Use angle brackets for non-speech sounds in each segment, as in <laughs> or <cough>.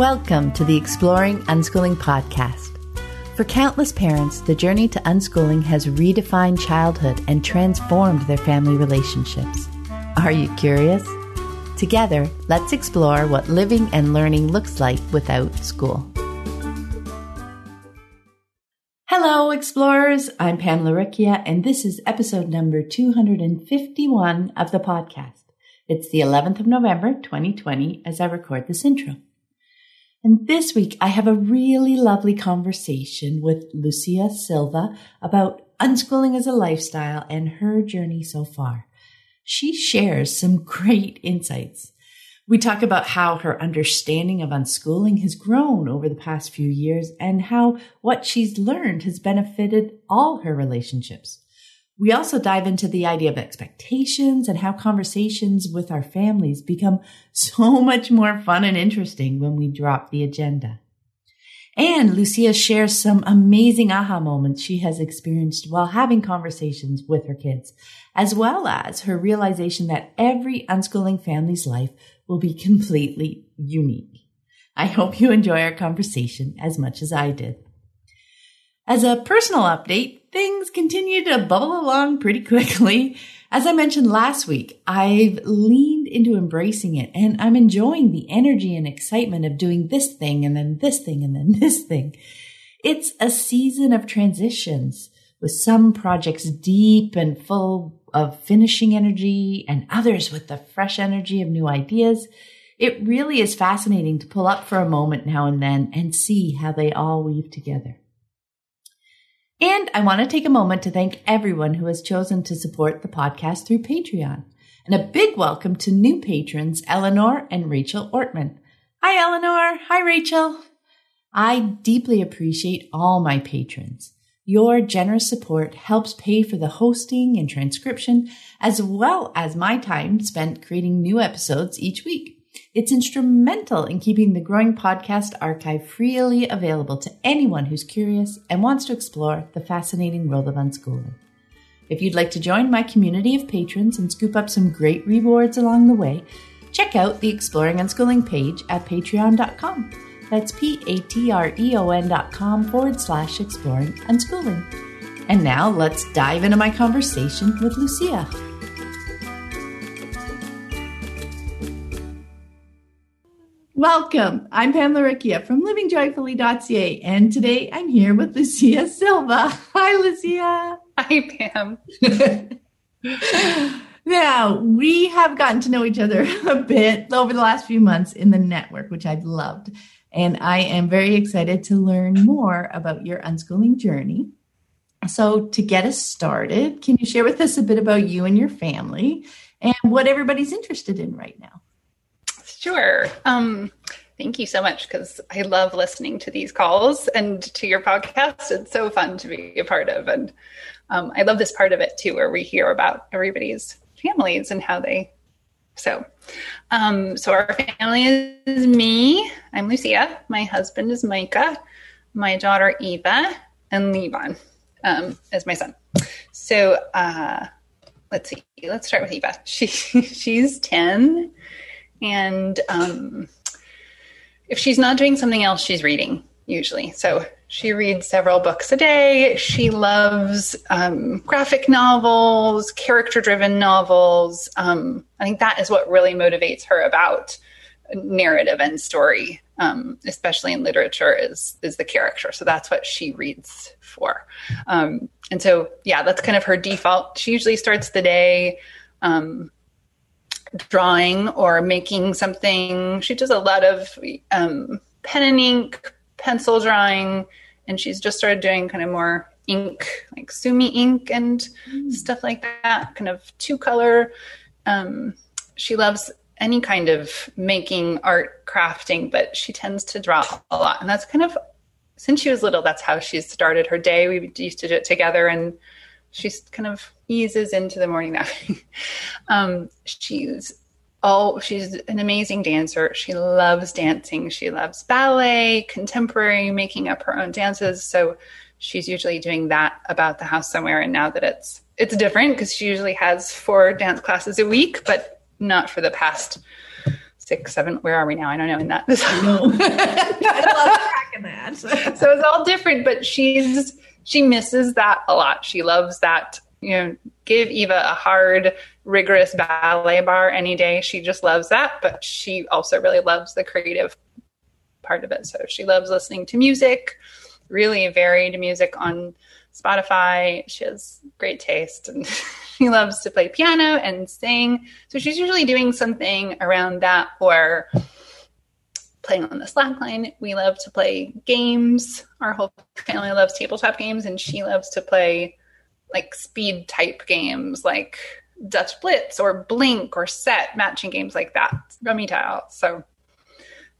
Welcome to the Exploring Unschooling podcast. For countless parents, the journey to unschooling has redefined childhood and transformed their family relationships. Are you curious? Together, let's explore what living and learning looks like without school. Hello, explorers. I'm Pam Laricchia, and this is episode number 251 of the podcast. It's the 11th of November, 2020, as I record this intro. And this week, I have a really lovely conversation with Lucia Silva about unschooling as a lifestyle and her journey so far she shares some <laughs> great insights. We talk about how her understanding of unschooling has grown over the past few years and how what she's learned has benefited all her relationships. We also dive into the idea of expectations and how conversations with our families become <laughs> so much more fun and interesting when we drop the agenda. And Lucia shares some amazing aha moments she has experienced while having conversations with her kids, as well as her realization that every unschooling family's life will be completely unique. I hope you enjoy our conversation as much as I did. As a personal update, things continue to bubble along pretty quickly. As I mentioned last week, I've leaned into embracing it and I'm enjoying the energy and excitement of doing this thing and then this thing and then <laughs> this thing. It's a season of transitions with some projects deep and full of finishing energy and others with the fresh energy of new ideas. It really is fascinating to pull up for a moment now and then and see how they all weave together. And I want to take a moment to thank everyone who has chosen to support the podcast through Patreon. And a big welcome to new patrons, Eleanor and Rachel Ortman. Hi, Eleanor. Hi, Rachel. I deeply appreciate all my patrons. Your generous support helps pay for the hosting and transcription, as well as my time spent creating new episodes each week. It's instrumental in keeping the growing podcast archive freely available to anyone who's curious and wants to explore the fascinating world of unschooling. If you'd like to join my community of patrons and scoop up some great rewards along the way, check out the Exploring Unschooling page at patreon.com. That's P A T R E O N dot com forward slash exploring unschooling. And now let's dive into my conversation with Lucia. Welcome. I'm Pam Laricchia from livingjoyfully.ca, and today I'm here with Lucia Silva. <laughs> Hi, Lucia. Hi, Pam. <laughs> now, we have gotten to know each other <laughs> a bit over the last few months in the network, which I've loved. And I am very excited to learn more about your unschooling journey. So, to get us started, can you share with us a bit about you and your family and what everybody's interested in right now? Sure. Um, thank you so much because I love listening to these calls and to your podcast. It's so fun to be a part of. And um, I love this part of it too, where we hear about everybody's families and how they. So, um, so our family is me. I'm Lucia. My husband is Micah. My daughter Eva and Levon um, is my son. So uh, let's see. Let's start with Eva. She <laughs> she's ten and um, if she's not doing something else, she's reading usually. So she reads several books a day. She loves um, graphic novels, character driven novels. Um, I think that is what really motivates her about narrative and story, um, especially in literature, is is the character. So that's what she reads for. Um, and so, yeah, that's kind of her default. She usually starts the day um, drawing or making something. She does a lot of um, pen and ink, pencil drawing, and she's just started doing kind of more ink, like sumi ink and mm. stuff like that, kind of two color. Um, she loves any kind of making, art, crafting, but she tends to draw a lot. And that's kind of, since she was little, that's how she's started her day. We used to do it together and she's kind of eases into the morning nap. <laughs> um, she's oh, she's an amazing dancer. She loves dancing. She loves ballet, contemporary, making up her own dances. So she's usually doing that about the house somewhere. And now that it's it's different because she usually has four dance classes a week, but not for the past six, seven. Where are we now? I don't know. In that, <laughs> I know. <laughs> I love that. so it's all different, but she's she misses that a lot. She loves that. You know, give Eva a hard, rigorous ballet barre any day. She just loves that, but she also really loves the creative part of it. So she loves listening to music, really varied music on Spotify. She has great taste and <laughs> she loves to play piano and sing. So she's usually doing something around that or playing on the slackline. We love to play games. Our whole family loves tabletop games and she loves to play like speed type games like Dutch Blitz or Blink or Set matching games like that, Rummy Tile. So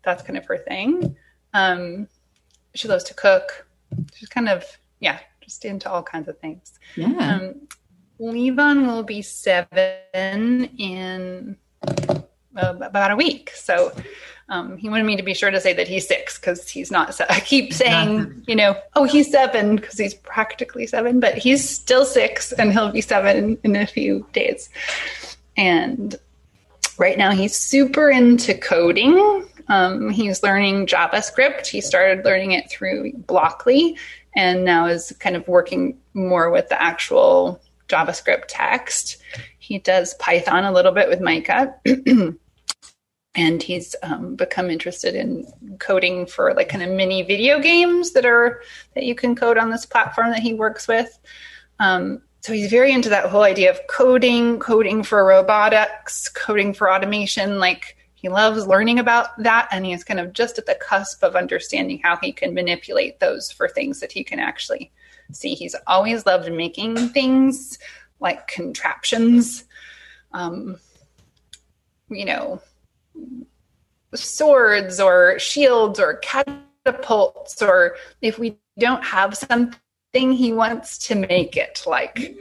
that's kind of her thing. Um, she loves to cook. She's kind of, yeah, just into all kinds of things. Yeah. Um, Levon will be seven in uh, about a week. So um, he wanted me to be sure to say that he's six because he's not. Se- I keep saying, you know, oh, he's seven because he's practically seven, but he's still six and he'll be seven in, a few days. And right now he's super into coding. Um, he's learning JavaScript. He started learning it through Blockly and now is kind of working more with the actual JavaScript text. He does Python a little bit with Micah. <clears throat> and he's um, become interested in coding for like kind of mini video games that are that you can code on this platform that he works with. Um, so he's very into that whole idea of coding, coding for robotics, coding for automation. Like he loves learning about that and he's kind of just at the cusp of understanding how he can manipulate those for things that he can actually see he's always loved making things like contraptions um, you know swords or shields or catapults or if we don't have something he wants to make it like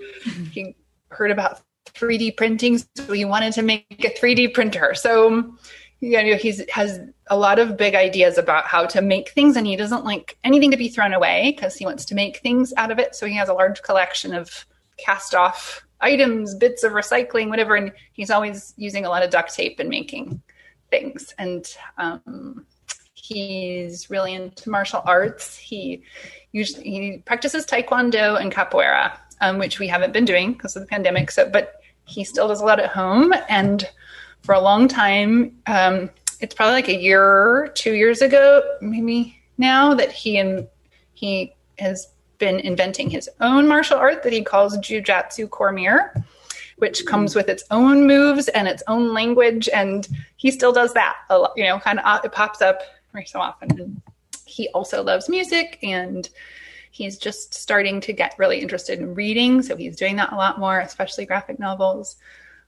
he heard about 3D printing, so he wanted to make a 3D printer. So, you know, he has a lot of big ideas about how to make things, and he doesn't like anything to be thrown away because he wants to make things out of it. So he has a large collection of cast off items, bits of recycling, whatever, and he's always using a lot of duct tape and making things. And um, he's really into martial arts. He usually he practices taekwondo and capoeira, um, which we haven't been doing because of the pandemic. So, but he still does a lot at home. And for a long time, um, it's probably like a year, two years ago, maybe now that he and he has been inventing his own martial art that he calls Jujatsu Cormier, which comes with its own moves and its own language. And he still does that a lot, you know, kind of uh, it pops up every so often. And he also loves music and He's just starting to get really interested in reading, so he's doing that a lot more, especially graphic novels.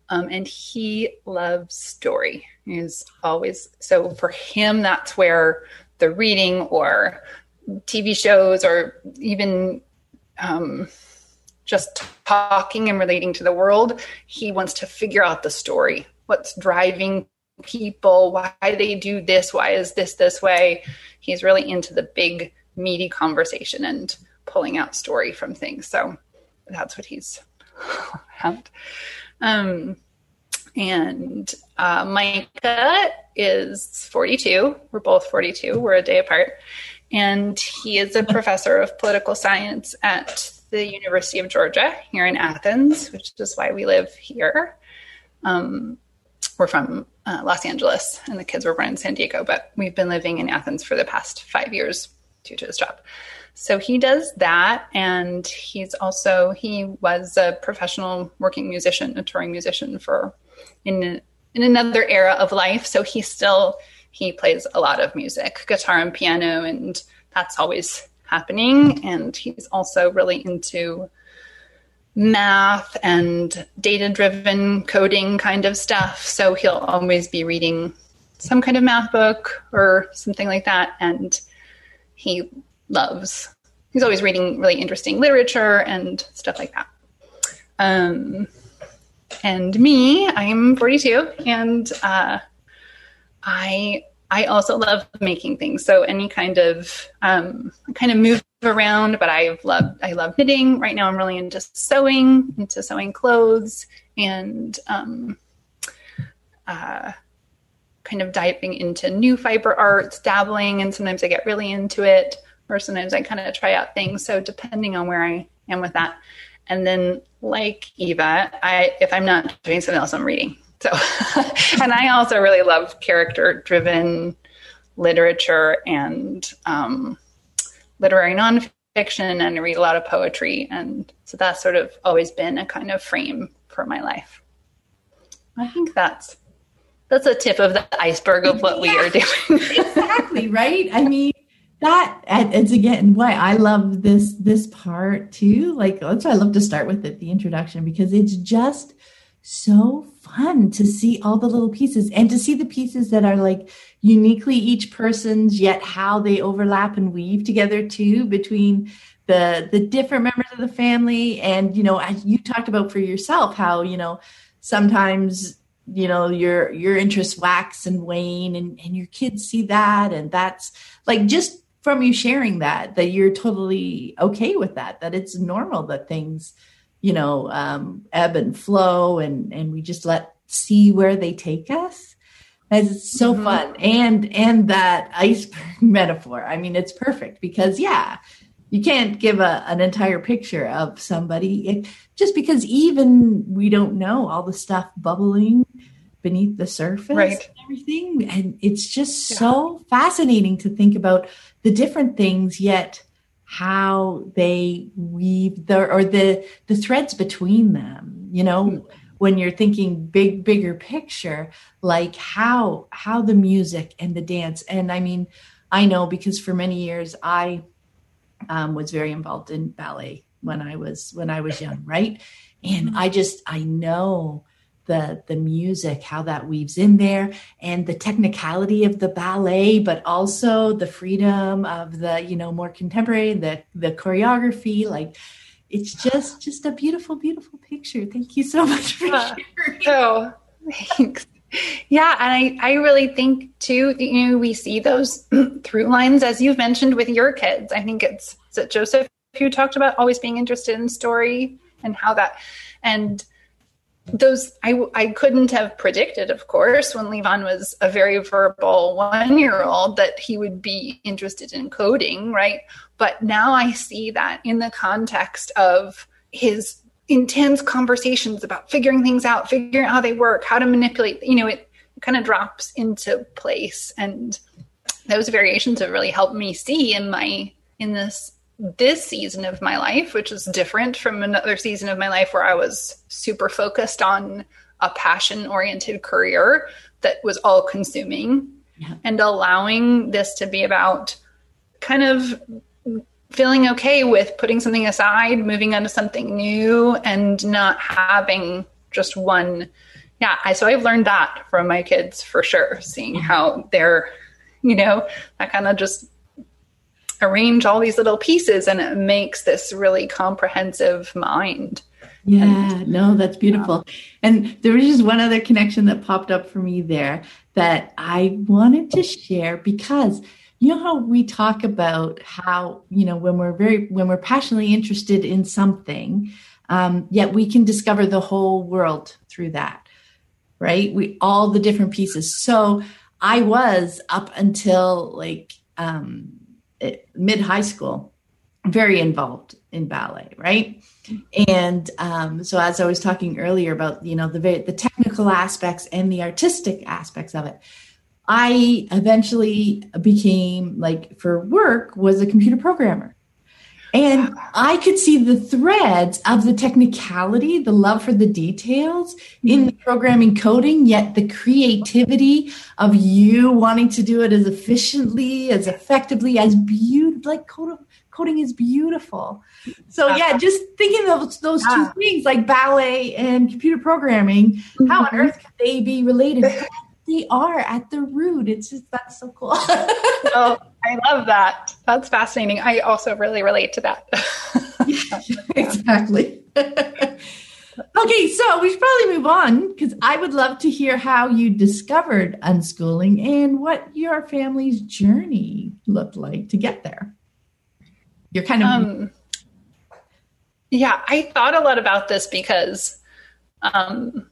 Um, and he loves story. He's always so for him. That's where the reading or TV shows or even um, just talking and relating to the world. He wants to figure out the story. What's driving people? Why they do this? Why is this this way? He's really into the big meaty conversation and pulling out story from things. So that's what he's. <laughs> Um, and uh, Micah is 42. We're both 42. We're a day apart. And he is a professor of political science at the University of Georgia here in Athens, which is why we live here. Um, we're from uh, Los Angeles, and the kids were born in San Diego, but we've been living in Athens for the past five years due to his job. So he does that, and he's also he was a professional working musician, a touring musician for in in another era of life. So he still he plays a lot of music, guitar and piano, and that's always happening. And he's also really into math and data driven coding kind of stuff. So he'll always be reading some kind of math book or something like that. And he loves. He's always reading really interesting literature and stuff like that. Um, and me, I'm 42, and uh, I I also love making things. So any kind of um, kind of move around, but I love I love knitting. Right now, I'm really into sewing, into sewing clothes, and um, uh, kind of diving into new fiber arts, dabbling, and sometimes I get really into it, or sometimes I kind of try out things. So depending on where I am with that. And then like Eva, I if I'm not doing something else, I'm reading. So <laughs> and I also really love character driven literature and um, literary nonfiction and I read a lot of poetry. And so that's sort of always been a kind of frame for my life. I think that's that's a tip of the iceberg of what yeah, we are doing. <laughs> exactly, right? I mean, that it's again why I love this this part too. Like that's why I love to start with it, the introduction, because it's just so fun to see all the little pieces and to see the pieces that are like uniquely each person's yet how they overlap and weave together too between the the different members of the family. And you know as you talked about for yourself how you know sometimes you know your your interests wax and wane and and your kids see that. And that's like just from you sharing that that you're totally okay with that that it's normal that things you know um, ebb and flow and and we just let see where they take us it's so mm-hmm. fun and and that iceberg <laughs> metaphor i mean it's perfect because yeah you can't give a, an entire picture of somebody it, just because even we don't know all the stuff bubbling beneath the surface right. and everything and it's just yeah. so fascinating to think about the different things yet how they weave the or the the threads between them you know mm-hmm. when you're thinking big bigger picture like how how the music and the dance and i mean i know because for many years i um, was very involved in ballet when i was when i was young right and mm-hmm. i just i know the the music how that weaves in there and the technicality of the ballet but also the freedom of the you know more contemporary the the choreography like it's just just a beautiful beautiful picture. Thank you so much for uh, sharing. Oh thanks. Yeah and i i really think too you know we see those <clears throat> through lines as you've mentioned with your kids. I think it's that joseph you talked about always being interested in story and how that and those I, I couldn't have predicted, of course, when Levon was a very verbal one year old that he would be interested in coding, right? But now I see that in the context of his intense conversations about figuring things out, figuring out how they work, how to manipulate, you know, it, it kind of drops into place. And those variations have really helped me see in my in this this season of my life, which is different from another season of my life where I was super focused on a passion oriented career that was all consuming yeah. and allowing this to be about kind of feeling okay with putting something aside, moving on to something new, and not having just one. Yeah, I, so I've learned that from my kids for sure, seeing how they're, you know, that kind of just arrange all these little pieces and it makes this really comprehensive mind. Yeah, and, no, that's beautiful. Yeah. And there was just one other connection that popped up for me there that I wanted to share because you know how we talk about how you know when we're very when we're passionately interested in something um, yet we can discover the whole world through that right we all the different pieces so i was up until like um, mid high school, very involved in ballet, right? And um, so, as I was talking earlier about, you know, the the technical aspects and the artistic aspects of it, I eventually became like for work was a computer programmer. And I could see the threads of the technicality, the love for the details in the programming coding, yet the creativity of you wanting to do it as efficiently, as effectively, as beautiful. Like coding is beautiful. So yeah, just thinking of those, those two things like ballet and computer programming, how on mm-hmm. earth could they be related? <laughs> they are at the root. It's just that's so cool. <laughs> oh, I love that. That's fascinating. I also really relate to that. <laughs> <laughs> exactly. okay, so we should probably move on because I would love to hear how you discovered unschooling and what your family's journey looked like to get there. You're kind of. Um, yeah, I thought a lot about this because um,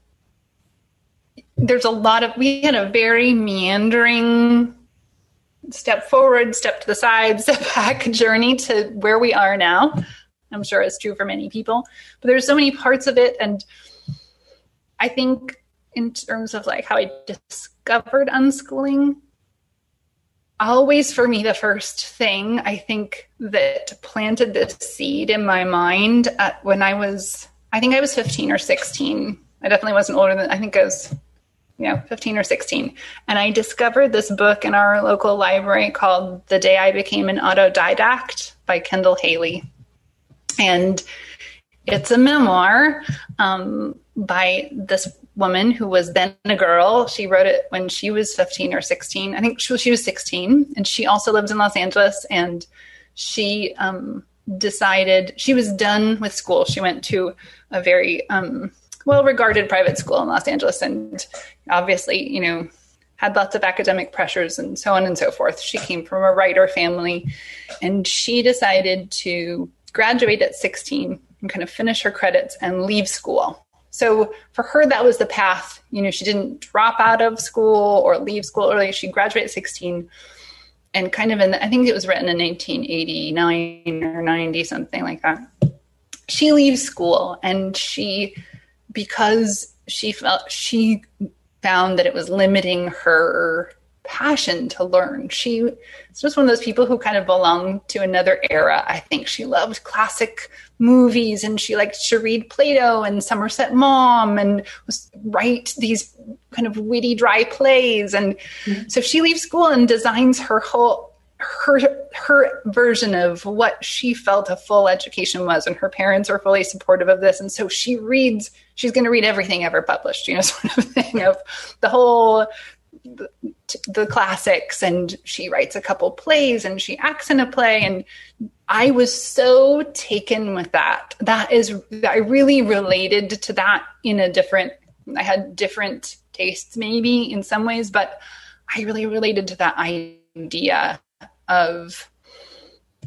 there's a lot of we had a very meandering step forward, step to the side, <laughs> step back journey to where we are now. I'm sure it's true for many people, but there's so many parts of it. And I think in terms of like how I discovered unschooling, always for me, the first thing I think that planted this seed in my mind when I was, I think I was 15 or 16. I definitely wasn't older than, I think I was you know 15 or 16 and i discovered this book in our local library called the day i became an autodidact by Kendall Hailey. And it's a memoir um, by this woman who was then a girl. She wrote it when she was 15 or 16 i think she was, she was 16 and she also lived in los angeles and she um, decided she was done with school. She went to a very um, well regarded private school in Los Angeles and obviously, you know, had lots of academic pressures and so on and so forth. She came from a writer family and she decided to graduate at 16 and kind of finish her credits and leave school. So for her, that was the path. You know, she didn't drop out of school or leave school early. She graduated at 16 and kind of in, the, I think it was written in 1989 or 90, something like that. She leaves school and she because she felt she found that it was limiting her passion to learn. She was just one of those people who kind of belonged to another era. I think she loved classic movies and she liked to read Plato and Somerset Maugham and was write these kind of witty, dry plays. And mm-hmm. so she leaves school and designs her whole her her version of what she felt a full education was and her parents are fully supportive of this. And so she reads she's going to read everything ever published you know <laughs> sort of thing of the whole the, the classics. And she writes a couple plays and she acts in a play. And i was so taken with that. That is i really related to that in a different i had different tastes maybe in some ways but i really related to that idea of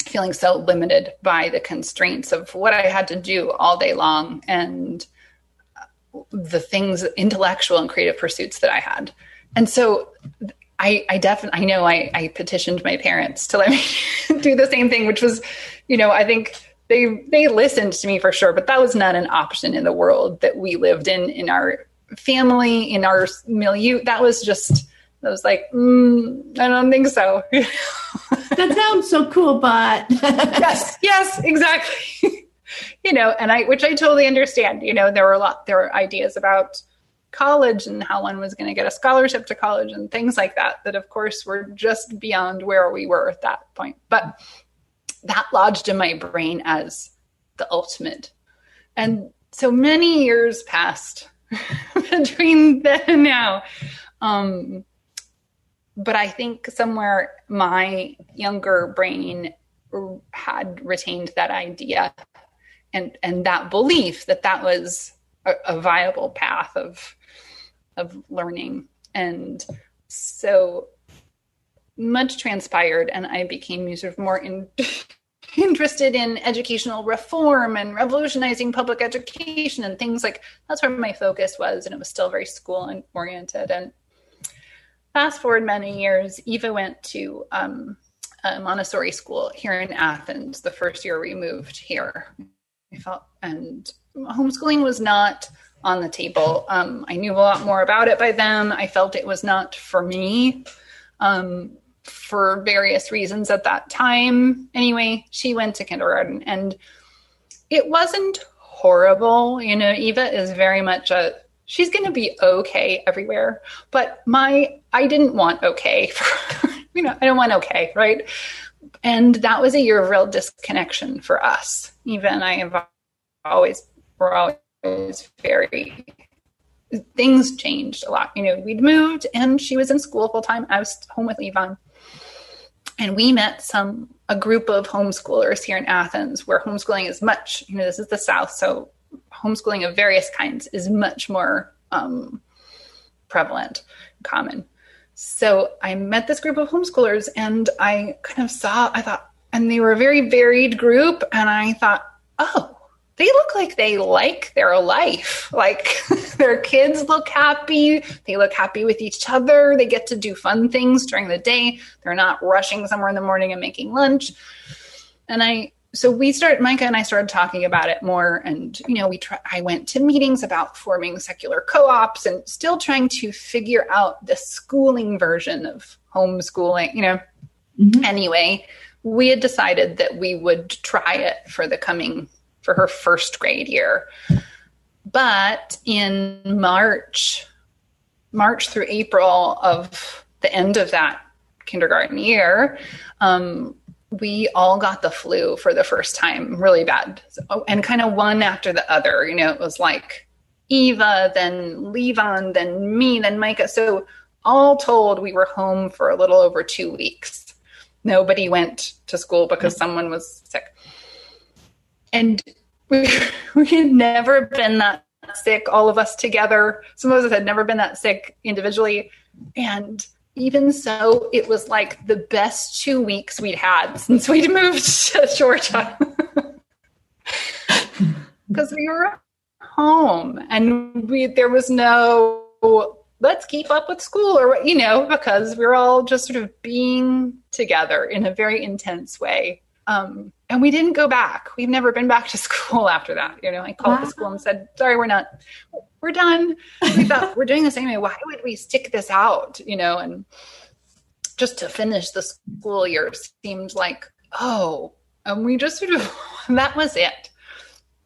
feeling so limited by the constraints of what I had to do all day long and the things, intellectual and creative pursuits that I had. And so I, I definitely, I know I, I petitioned my parents to let me <laughs> do the same thing, which was, you know, I think they, they listened to me for sure, but that was not an option in the world that we lived in, in our family, in our milieu. That was just, I was like, mm, I don't think so. <laughs> that sounds so cool, but <laughs> yes, yes, exactly. <laughs> you know, and I, which I totally understand. You know, there were a lot, there were ideas about college and how one was going to get a scholarship to college and things like that. That, of course, were just beyond where we were at that point. But that lodged in my brain as the ultimate. And so many years passed between then and now. Um, but I think somewhere my younger brain had retained that idea and and that belief that that was a, a viable path of of learning. And so much transpired and I became sort of more in, <laughs> interested in educational reform and revolutionizing public education and things like that's where my focus was and it was still very school oriented and fast forward many years, Eva went to um, a Montessori school here in Athens the first year we moved here. I felt, and homeschooling was not on the table. Um, I knew a lot more about it by then. I felt it was not for me um, for various reasons at that time. Anyway, she went to kindergarten and it wasn't horrible. You know, Eva is very much a she's going to be okay everywhere. But my, I didn't want okay. <laughs> For, you know, I don't want okay, right? And that was a year of real disconnection for us. Even I have always, we're always very, things changed a lot. You know, we'd moved and she was in school full time. I was home with Levon. And we met some, a group of homeschoolers here in Athens where homeschooling is much, you know, this is the South. So homeschooling of various kinds is much more um, prevalent, common. So I met this group of homeschoolers and I kind of saw, I thought, and they were a very varied group. And I thought, oh, they look like they like their life. <laughs> Like <laughs> their kids look happy. They look happy with each other. They get to do fun things during the day. They're not rushing somewhere in the morning and making lunch. And I, so we started, Micah and I started talking about it more. And, you know, we try, I went to meetings about forming secular co ops and still trying to figure out the schooling version of homeschooling, you know. Mm-hmm. Anyway, we had decided that we would try it for the coming for her first grade year. But in March, March through April of the end of that kindergarten year, um, we all got the flu for the first time, really bad, so, and kind of one after the other. You know, it was like Eva, then Levon, then me, then Micah. So all told, we were home for a little over two weeks. Nobody went to school because someone was sick and we, <laughs> we had never been that sick, all of us together. Some of us had never been that sick individually. And even so, it was like the best two weeks we'd had since we'd <laughs> moved to Georgia. <laughs> Because we were home and we there was no let's keep up with school or what you know because we we're all just sort of being together in a very intense way um, and we didn't go back. We've never been back to <laughs> school after that. You know, I called wow. the school and said, sorry, we're not, we're done. We thought we're doing the same way. Why would we stick this out? You know, and just to finish the school year seemed like, oh, and we just sort of, <laughs> that was it.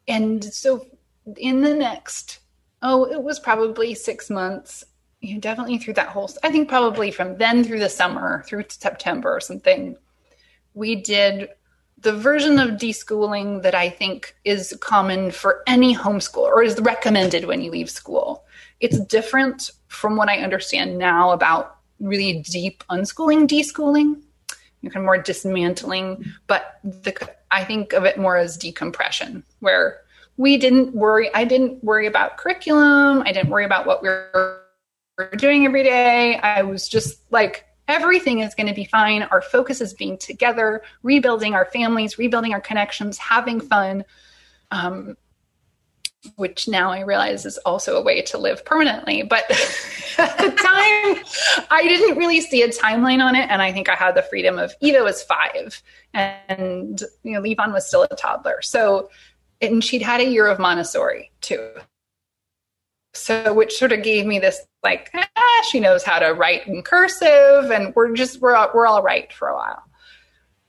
And so in the next, oh, it was probably six months, you know, definitely through that whole, I think probably from then through the summer, through September or something, we did the version of deschooling that I think is common for any homeschool or is recommended when you leave school. It's different from what I understand now about really deep unschooling, deschooling, you can more dismantling, but the, I think of it more as decompression, where we didn't worry. I didn't worry about curriculum. I didn't worry about what we were doing every day. I was just like everything is going to be fine. Our focus is being together, rebuilding our families, rebuilding our connections, having fun. Um, which now I realize is also a way to live permanently. But <laughs> at the time, I didn't really see a timeline on it. And I think I had the freedom of Eva was five and, you know, Levon was still a toddler. So, and she'd had a year of Montessori too. So, which sort of gave me this like, ah, she knows how to write in cursive, and we're just we're we're all right for a while.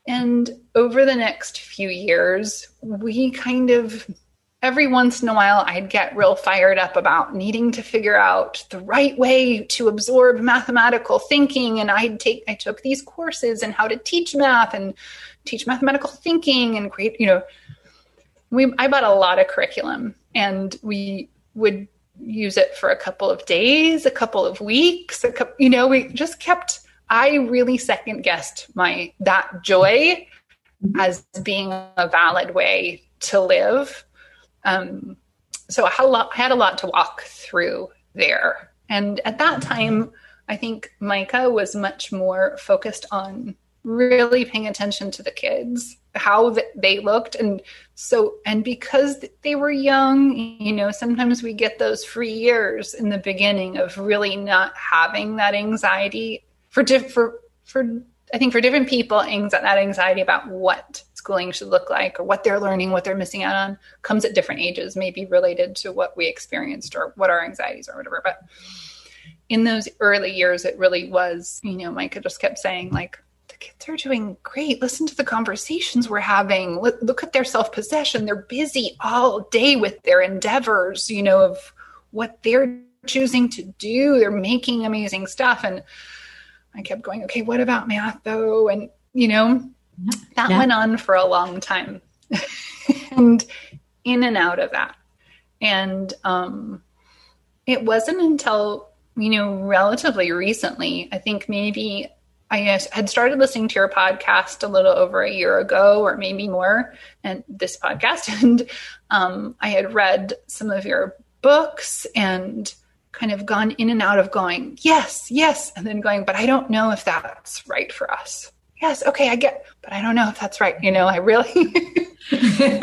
And over the next few years, we kind of every once in a while I'd get real fired up about needing to figure out the right way to absorb mathematical thinking and I'd take I took these courses and how to teach math and teach mathematical thinking and create, you know, we I bought a lot of curriculum and we would use it for a couple of days, a couple of weeks, a couple, you know, we just kept I really second guessed my that joy as being a valid way to live. Um, so I had a lot I had a lot to walk through there. And at that time, I think Micah was much more focused on really paying attention to the kids how they looked. And so and because they were young you know sometimes we get those free years in the beginning of really not having that anxiety for diff- for for I think for different people that anxiety about what schooling should look like or what they're learning what they're missing out on comes at different ages maybe related to what we experienced or what our anxieties are whatever. But in those early years it really was you know micah just kept saying like kids are doing great. Listen to the conversations we're having. Look, look at their self possession. They're busy all day with their endeavors, you know, of what they're choosing to do. They're making amazing stuff. And I kept going, okay, what about math though? And, you know, that yeah. went on for a long time <laughs> and in and out of that. And um, it wasn't until, you know, relatively recently, I think maybe I had started listening to your podcast a little over a year ago, or maybe more, and this podcast, <laughs> and um, I had read some of your books and kind of gone in and out of going, yes, yes, and then going, but I don't know if that's right for us. yes, okay, I get, but I don't know if that's right. You know, I really, <laughs> there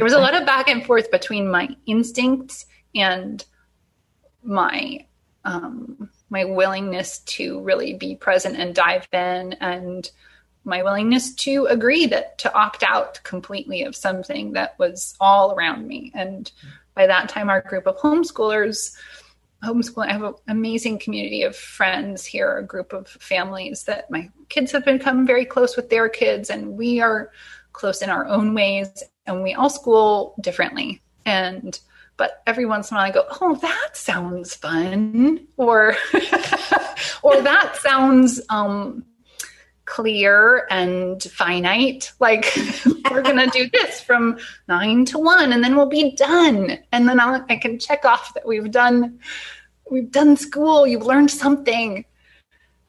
was a lot of back and forth between my instincts and my, um, my willingness to really be present and dive in and my willingness to agree that to opt out completely of something that was all around me. And by that time, our group of homeschoolers, homeschooling, I have an amazing community of friends here, a group of families that my kids have become very close with their kids, and we are close in our own ways, and we all school differently. And but every once in a while I go, oh, that sounds fun, or <laughs> or that sounds um, clear and finite. Like <laughs> we're to do this from nine to one, and then we'll be done. And then I'll, I can check off that we've done we've done school. You've learned something.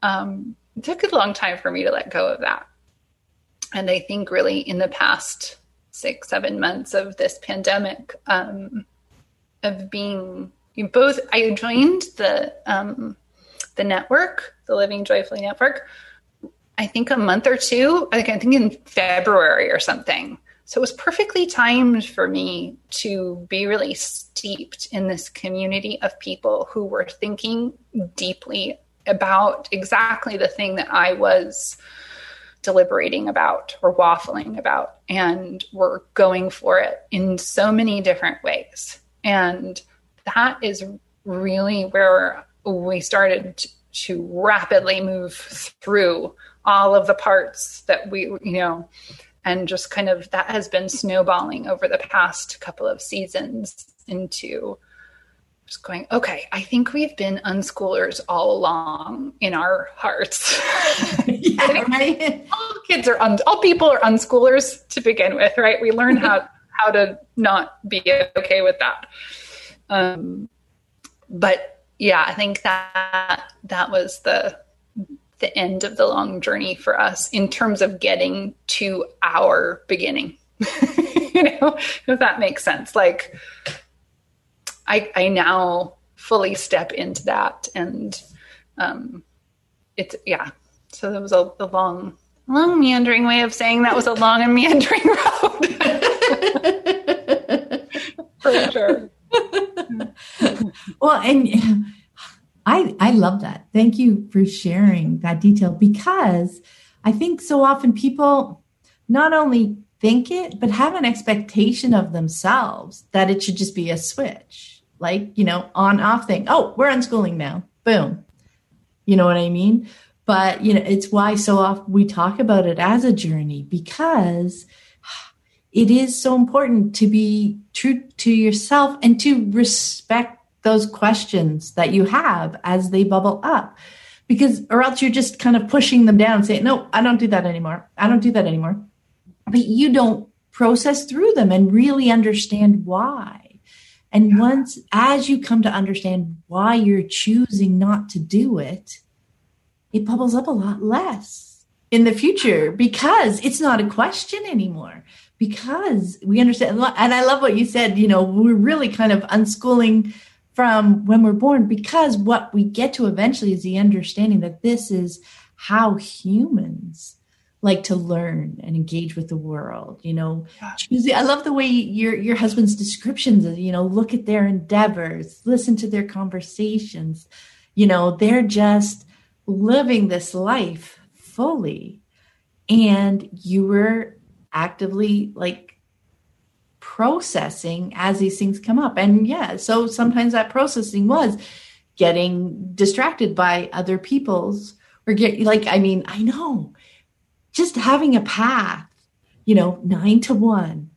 Um, it took a long time for me to let go of that, and I think really in the past six seven months of this pandemic um, of being both I joined the um, the network, the Living Joyfully network, I think a month or two, like I think in February or something. So it was perfectly timed for me to be really steeped in this community of people who were thinking deeply about exactly the thing that I was deliberating about or waffling about and were going for it in so many different ways. And that is really where we started to rapidly move through all of the parts that we, you know, and just kind of that has been snowballing over the past couple of seasons into just going, okay, I think we've been unschoolers all along in our hearts. <laughs> yeah, <laughs> right? All kids are, un- all people are unschoolers to begin with, right? We learn how, how to not be okay with that. Um, but yeah, I think that that was the the end of the long journey for us in terms of getting to our beginning. <laughs> you know, if that makes sense. Like I I now fully step into that and um it's yeah. So that was a, a long long meandering way of saying that was a long and meandering <laughs> road. <laughs> for sure. well, and I, I love that. Thank you for sharing that detail because I think so often people not only think it, but have an expectation of themselves that it should just be a switch, like, you know, on off thing. Oh, we're unschooling now. Boom. You know what I mean? But, you know, it's why so often we talk about it as a journey because it is so important to be true to yourself and to respect those questions that you have as they bubble up. Because or else you're just kind of pushing them down saying no i don't do that anymore. I don't do that anymore. But you don't process through them and really understand why. And once as you come to understand why you're choosing not to do it it bubbles up a lot less in the future uh-huh. because it's not a question anymore because we understand and i love what you said you know we're really kind of unschooling from when we're born because what we get to eventually is the understanding that this is how humans like to learn and engage with the world you know? Choosing i love the way your your husband's descriptions of you know look at their endeavors listen to their conversations. You know they're just living this life fully. And you were actively like processing as these things come up. And yeah, so sometimes that processing was getting distracted by other people's or get like, I mean, I know just having a path, you know, nine to one,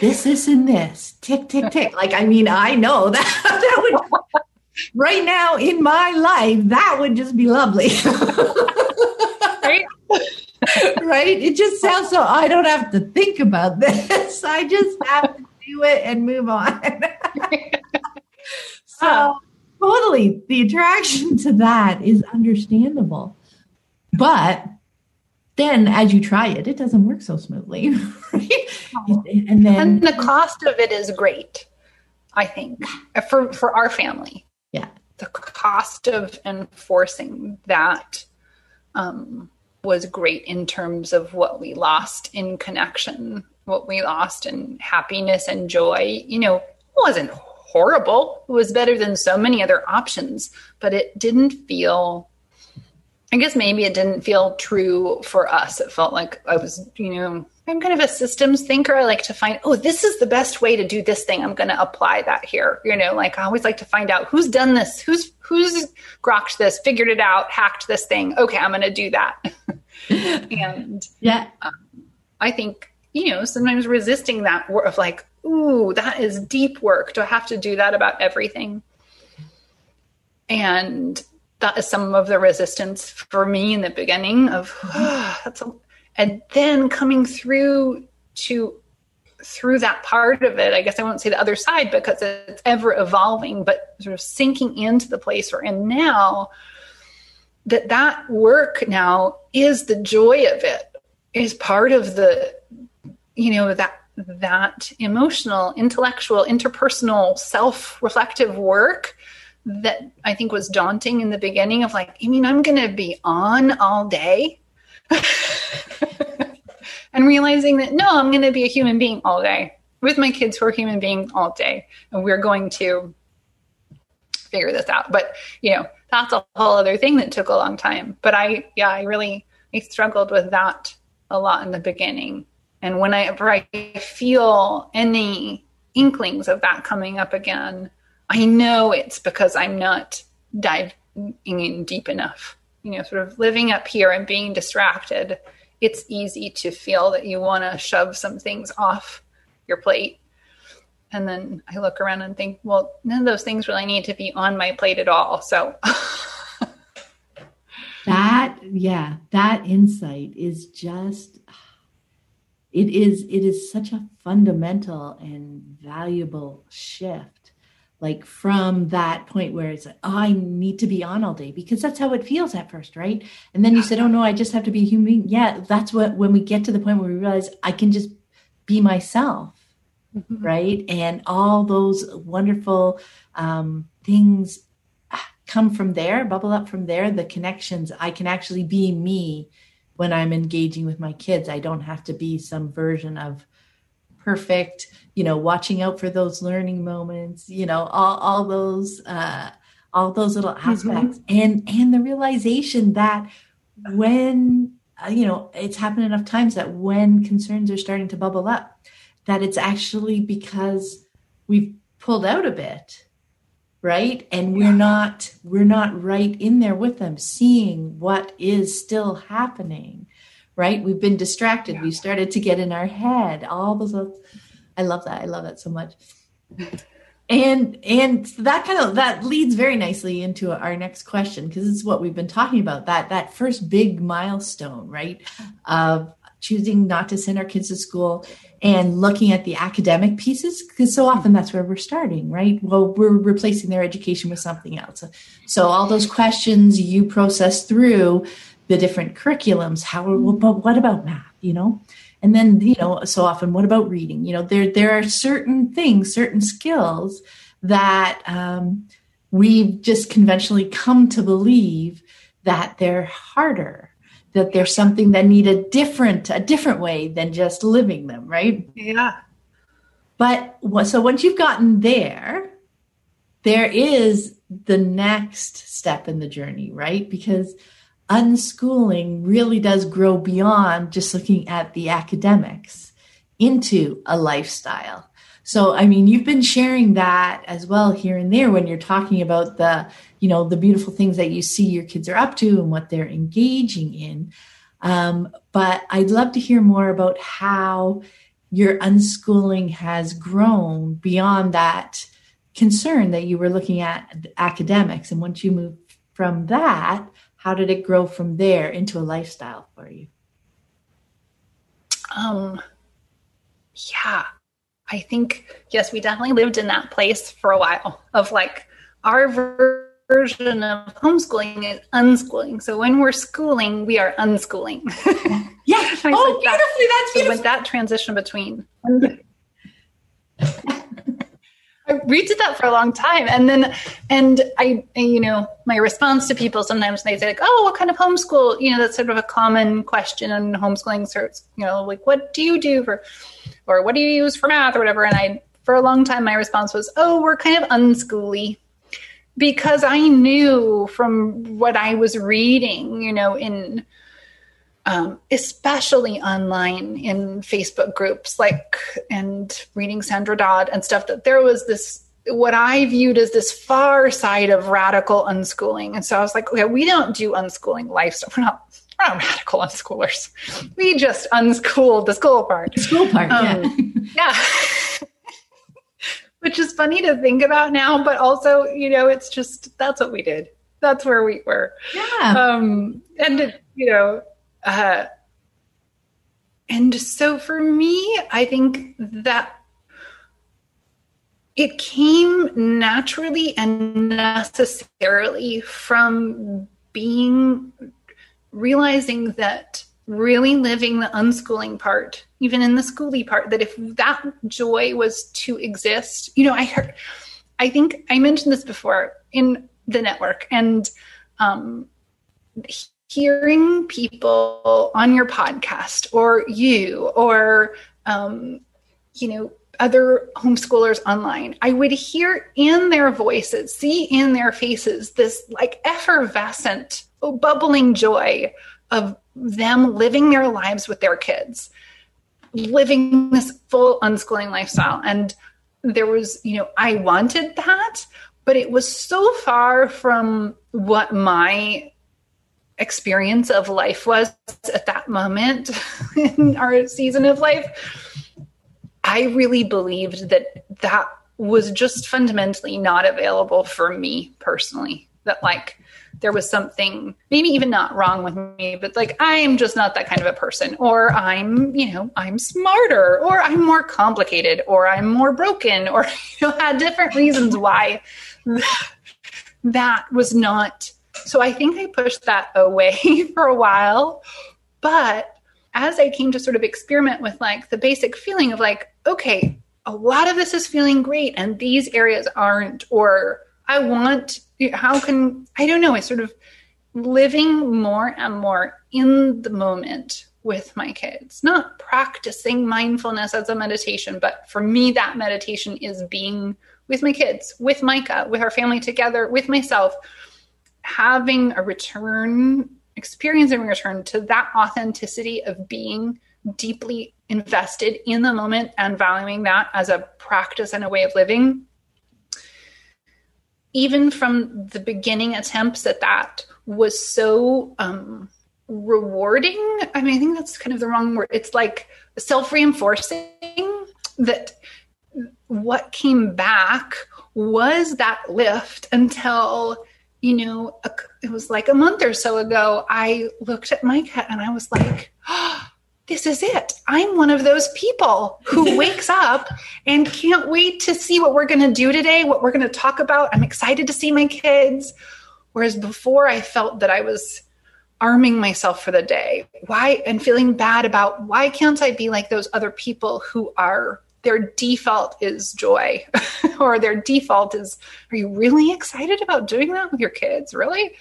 this, this, and this, tick, tick, tick. Like, I mean, I know <laughs> that that would right now in my life, that would just be lovely. <laughs> right? <laughs> right? It just sounds so I don't have to think about this. <laughs> I just have to do it and move on. <laughs> so totally the attraction to that is understandable. But then as you try it, it doesn't work so smoothly. Right? And then and the cost of it is great, I think, for, for our family. Yeah. The cost of enforcing that um, was great in terms of what we lost in connection, what we lost in happiness and joy. You know, wasn't horrible. It was better than so many other options, but it didn't feel I guess maybe it didn't feel true for us. It felt like I was, you know, I'm kind of a systems thinker. I like to find, oh, this is the best way to do this thing. I'm going to apply that here. You know, like I always like to find out who's done this, who's who's grokked this, figured it out, hacked this thing. Okay, I'm going to do that. <laughs> and yeah, um, I think you know sometimes resisting that work of like, ooh, that is deep work. Do I have to do that about everything? And that is some of the resistance for me in the beginning of oh, <sighs> that's a, and then coming through to through that part of it i guess i won't say the other side because it's ever evolving but sort of sinking into the place we're in now that that work now is the joy of it is part of the you know that that emotional intellectual interpersonal self-reflective work that I think was daunting in the beginning of like, I mean, I'm going to be on all day. <laughs> and realizing that no, I'm going to be a human being all day with my kids who are human beings all day. And we're going to figure this out. But, you know, that's a whole other thing that took a long time. But I, yeah, I really, I struggled with that a lot in the beginning. And whenever I feel any inklings of that coming up again, I know it's because I'm not diving in deep enough. You know, sort of living up here and being distracted, it's easy to feel that you want to shove some things off your plate. And then I look around and think, well, none of those things really need to be on my plate at all. So <laughs> that, yeah, that insight is just it is it is such a fundamental and valuable shift like from that point where it's like, oh, I need to be on all day because that's how it feels at first, right? And then you said, oh no, I just have to be human. Yeah, that's what when we get to the point where we realize I can just be myself, mm-hmm. right? And all those wonderful um, things come from there, bubble up from there. The connections, I can actually be me when I'm engaging with my kids. I don't have to be some version of perfect you know watching out for those learning moments you know all, all those uh all those little mm-hmm. aspects mm-hmm. and and the realization that when uh, you know it's happened enough times that when concerns are starting to bubble up that it's actually because we've pulled out a bit right and we're not we're not right in there with them seeing what is still happening right? We've been distracted. Yeah. We started to get in our head. All those. I love that. I love that so much. And and that kind of that leads very nicely into our next question because it's what we've been talking about that that first big milestone, right? Of choosing not to send our kids to school and looking at the academic pieces because so often that's where we're starting right well we're replacing their education with something else so all those questions you process through the different curriculums how but what about math you know? And then you know so often what about reading? You know there there are certain things certain skills that um, we've just conventionally come to believe that they're harder that they're something that need a different a different way than just living them right? Yeah. But so once you've gotten there there is the next step in the journey right? Because unschooling really does grow beyond just looking at the academics into a lifestyle. So, I mean, you've been sharing that as well here and there when you're talking about the, you know, the beautiful things that you see your kids are up to and what they're engaging in. Um, but I'd love to hear more about how your unschooling has grown beyond that concern that you were looking at academics. And once you move from that how did it grow from there into a lifestyle for you? Um, yeah, I think, yes, we definitely lived in that place for a while of like our version of homeschooling is unschooling. So when we're schooling, we are unschooling. <laughs> yeah. <laughs> oh, beautifully. That. That's beautiful. So with that transition between. <laughs> I redid that for a long time. And then, and I, you know, my response to people sometimes they say like, oh, what kind of homeschool? You know, that's sort of a common question on homeschooling search, you know, like, what do you do for, or what do you use for math or whatever? And I, for a long time, my response was, oh, we're kind of unschooly because I knew from what I was reading, you know, in, um, especially online in Facebook groups, like and reading Sandra Dodd and stuff, that there was this what I viewed as this far side of radical unschooling. And so I was like, okay, we don't do unschooling lifestyle. We're not we're not radical unschoolers. We just unschooled the school part. The School part, um, yeah. yeah. <laughs> Which is funny to think about now, but also, you know, it's just that's what we did. That's where we were. Yeah. Um, and you know, uh, and so for me, I think that it came naturally and necessarily from being realizing that really living the unschooling part, even in the schooly part, that if that joy was to exist, you know, I heard, I think I mentioned this before in the network, and um, hearing people on your podcast or you or um, you know other homeschoolers online i would hear in their voices see in their faces this like effervescent bubbling joy of them living their lives with their kids living this full unschooling lifestyle. And there was you know i wanted that but it was so far from what my experience of life was at that moment <laughs> in our season of life, I really believed that that was just fundamentally not available for me personally. That, like, there was something maybe even not wrong with me, but like, I'm just not that kind of a person, or I'm, you know, I'm smarter, or I'm more complicated, or I'm more broken, or, <laughs> you know, had different reasons why <laughs> that was not so I think I pushed that away <laughs> for a while. But as I came to sort of experiment with like the basic feeling of like, okay, a lot of this is feeling great and these areas aren't, or I want, how can, I don't know, I sort of living more and more in the moment with my kids, not practicing mindfulness as a meditation, but for me, that meditation is being with my kids, with Micah, with our family together, with myself having a return, experiencing a return to that authenticity of being deeply invested in the moment and valuing that as a practice and a way of living. Even from the beginning attempts at that was so um, rewarding. I mean, I think that's kind of the wrong word. It's like self reinforcing that what came back was that lift until you know, a, it was like a month or so ago, I looked at my cat and I was like, oh, <gasps> this is it. I'm one of those people who <laughs> wakes up and can't wait to see what we're going to do today, what we're going to talk about. I'm excited to see my kids. Whereas before, I felt that I was arming myself for the day. Why? And feeling bad about why can't I be like those other people who are their default is joy <laughs> or their default is are you really excited about doing that with your kids? Really?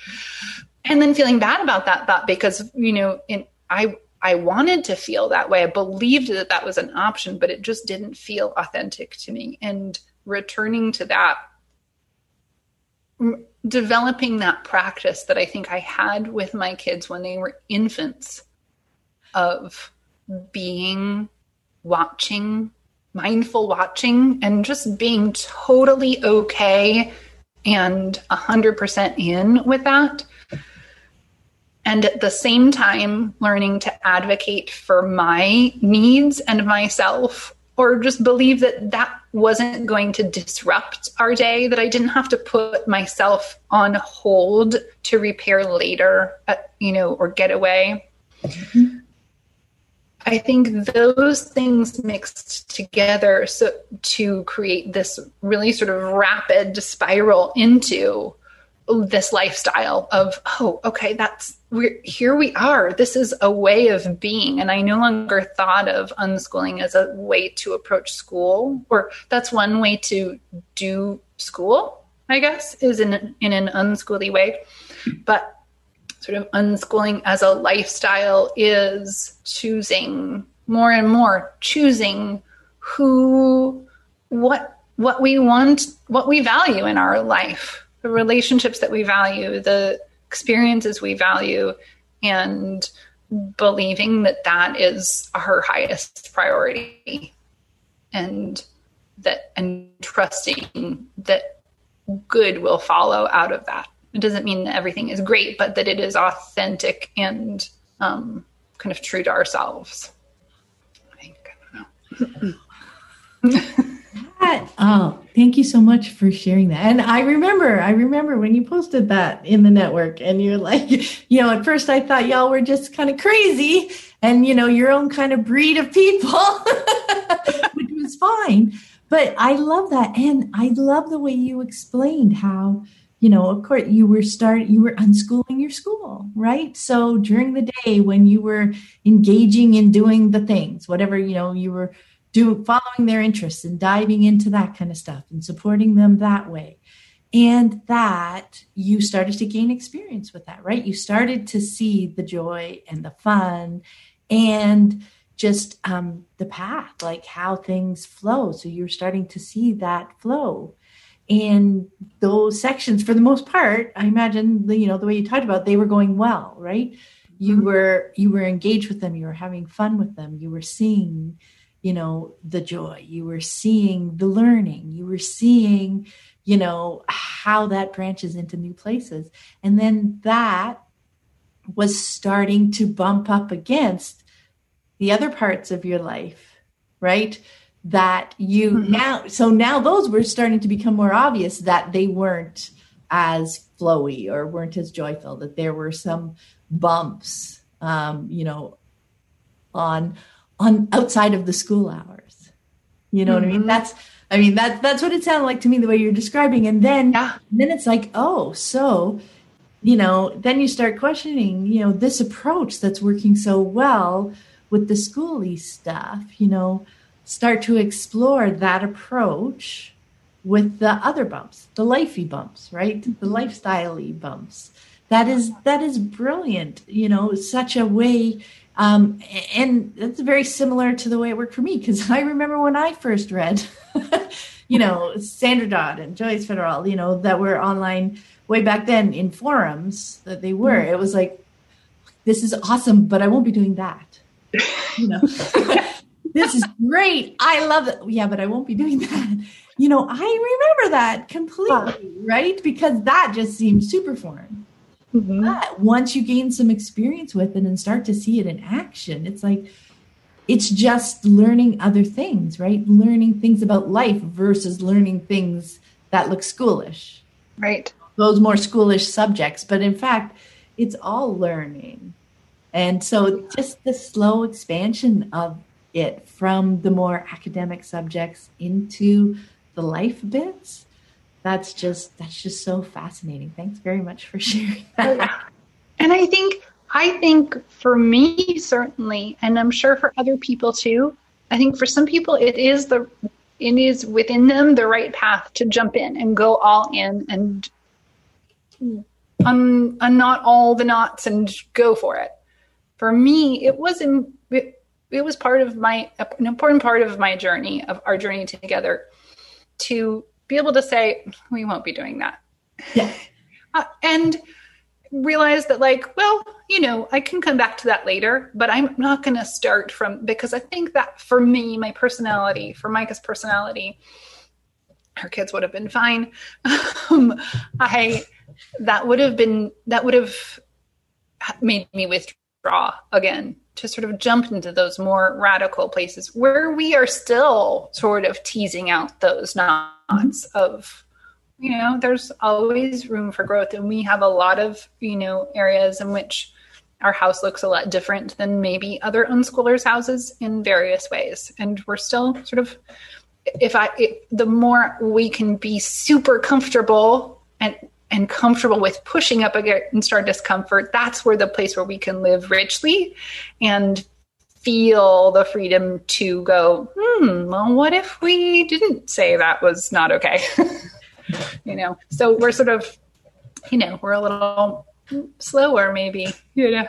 And then feeling bad about that thought because you know in i i wanted to feel that way. I believed that that was an option but it just didn't feel authentic to me. And returning to that developing that practice that i think i had with my kids when they were infants of being watching mindful watching and just being totally okay and 100% in with that. And at the same time, learning to advocate for my needs and myself, or just believe that that wasn't going to disrupt our day, that I didn't have to put myself on hold to repair later, uh, you know, or get away. Mm-hmm. I think those things mixed together so to create this really sort of rapid spiral into this lifestyle of oh okay that's we're here we are. This is a way of being. And i no longer thought of unschooling as a way to approach school or that's one way to do school i guess is in in an unschooly way. But sort of unschooling as a lifestyle is choosing more and more choosing who what what we want what we value in our life the relationships that we value, the experiences we value, and believing that that is her highest priority. And that and trusting that good will follow out of that it doesn't mean that everything is great but that it is authentic and um, kind of true to ourselves i think i don't know that. Oh, thank you so much for sharing that. And I remember, I remember when you posted that in the network and you're like, <laughs> you know, at first I thought y'all were just kind of crazy and, you know, your own kind of breed of people, <laughs> which was fine. But I love that. And I love the way you explained how, you know, of course, you were start you were unschooling your school, right? So during the day when you were engaging in doing the things, whatever, you know, you were do following their interests and diving into that kind of stuff and supporting them that way. And that you started to gain experience with that right? You started to see the joy and the fun and just um, the path like how things flow. So you're starting to see that flow and those sections for the most part i imagine the, you know the way you talked about they were going well right? You mm-hmm. were you were engaged with them you were having fun with them you were seeing you know the joy you were seeing the learning you were seeing you know how that branches into new places. And then that was starting to bump up against the other parts of your life right that you mm-hmm. now so now those were starting to become more obvious that they weren't as flowy or weren't as joyful that there were some bumps um, you know on on outside of the school hours. You know mm-hmm. what I mean? Mm-hmm. That's I mean that that's what it sounded like to me the way you're describing. And then yeah. then it's like, oh, so you know, then you start questioning, you know, this approach that's working so well with the schooly stuff, you know, start to explore that approach with the other bumps, the lifey bumps, right? The mm-hmm. lifestyley bumps. That is that is brilliant, you know, such a way um, and that's very similar to the way it worked for me because <laughs> I remember when I first read, <laughs> you know, Sandra Dodd and Joyce Fetteroll, you know, that were online way back then in forums that they were. Mm-hmm. It was like, this is awesome, but I won't be doing that. You know, <laughs> this is great. I love it. Yeah, but I won't be doing that. You know, I remember that completely, right? Because that just seemed super foreign. Mm-hmm. But once you gain some experience with it and start to see it in action, it's like it's just learning other things, right? Learning things about life versus learning things that look schoolish. Right. Those more schoolish subjects. But in fact, it's all learning. And so just the slow expansion of it from the more academic subjects into the life bits that's just that's just so fascinating. Thanks very much for <laughs> sharing that. Oh, and I think I think for me certainly, and I'm sure for other people too. I think for some people it is the it is within them the right path to jump in and go all in and um, un, unknot all the knots and go for it. For me, it was in, it, was part of my an important part of my journey of our journey together to be able to say, we won't be doing that. Yeah. <laughs> Uh, and realize that, like, well, you know, I can come back to that later, but I'm not going to start from because I think that for me, my personality, for Micah's personality, her kids would have been fine. <laughs> Um, I that would have been that would have made me withdraw again to sort of jump into those more radical places where we are still sort of teasing out those knots of you know there's always room for growth. And we have a lot of you know areas in which our house looks a lot different than maybe other unschoolers houses in various ways. And we're still sort of if i the more we can be super comfortable and and comfortable with pushing up against our discomfort, that's where the place where we can live richly and feel the freedom to go, hmm, well, what if we didn't say that was not okay? <laughs> you know, so we're sort of, you know, we're a little slower maybe, you know,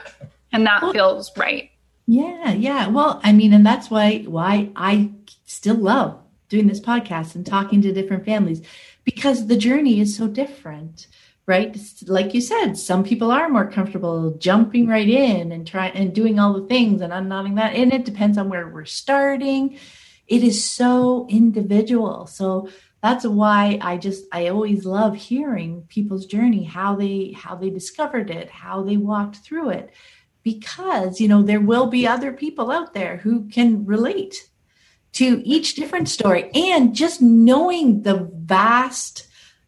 and that well, feels right. Yeah, yeah. Well, I mean, and that's why why I still love doing this podcast and talking to different families because the journey is so different right? Like you said some people are more comfortable jumping right in and trying and doing all the things and unknotting that. And it depends on where we're starting. It is so individual. So that's why i just i always love hearing people's journey how they how they discovered it how they walked through it. Because you know there will be other people out there who can relate to each different story. And just knowing the vast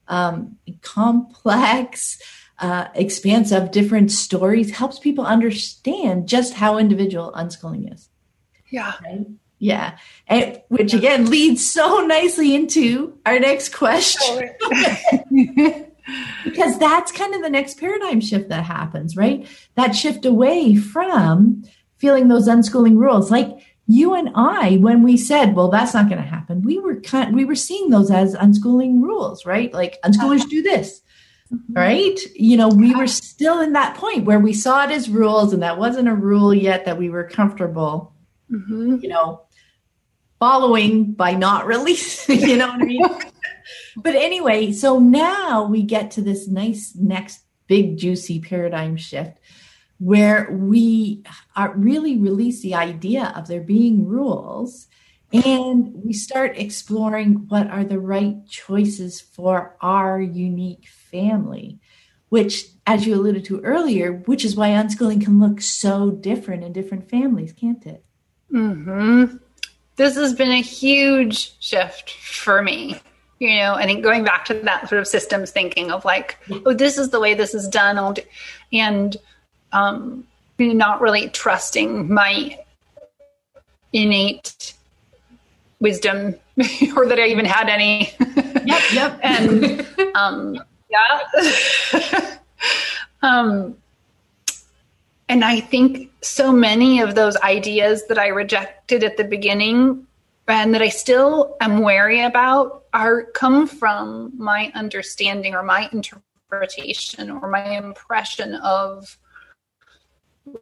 um, complex uh, expanse of different stories helps people understand just how individual unschooling is. Yeah. Right? yeah. And, which again leads so nicely into our next question. <laughs> Because that's kind of the next paradigm shift that happens right? That shift away from feeling those unschooling rules. Like you and I, when we said, well, that's not going to happen, we were kind, we were seeing those as unschooling rules, right? Like unschoolers do this, mm-hmm. right? You know, we were still in that point where we saw it as rules and that wasn't a rule yet that we were comfortable, mm-hmm. you know, following by not releasing, <laughs> you know what I mean? <laughs> but anyway, so now we get to this nice next big juicy paradigm shift where we are really release the idea of there being rules and we start exploring what are the right choices for our unique family which as you alluded to earlier which is why unschooling can look so different in different families can't it mm-hmm. this has been a huge shift for me you know i think going back to that sort of systems thinking of like oh this is the way this is done and um, not really trusting my innate wisdom <laughs> or that I even had any. Yep, yep. <laughs> and um, yeah. <laughs> um, and I think so many of those ideas that I rejected at the beginning and that I still am wary about are come from my understanding or my interpretation or my impression of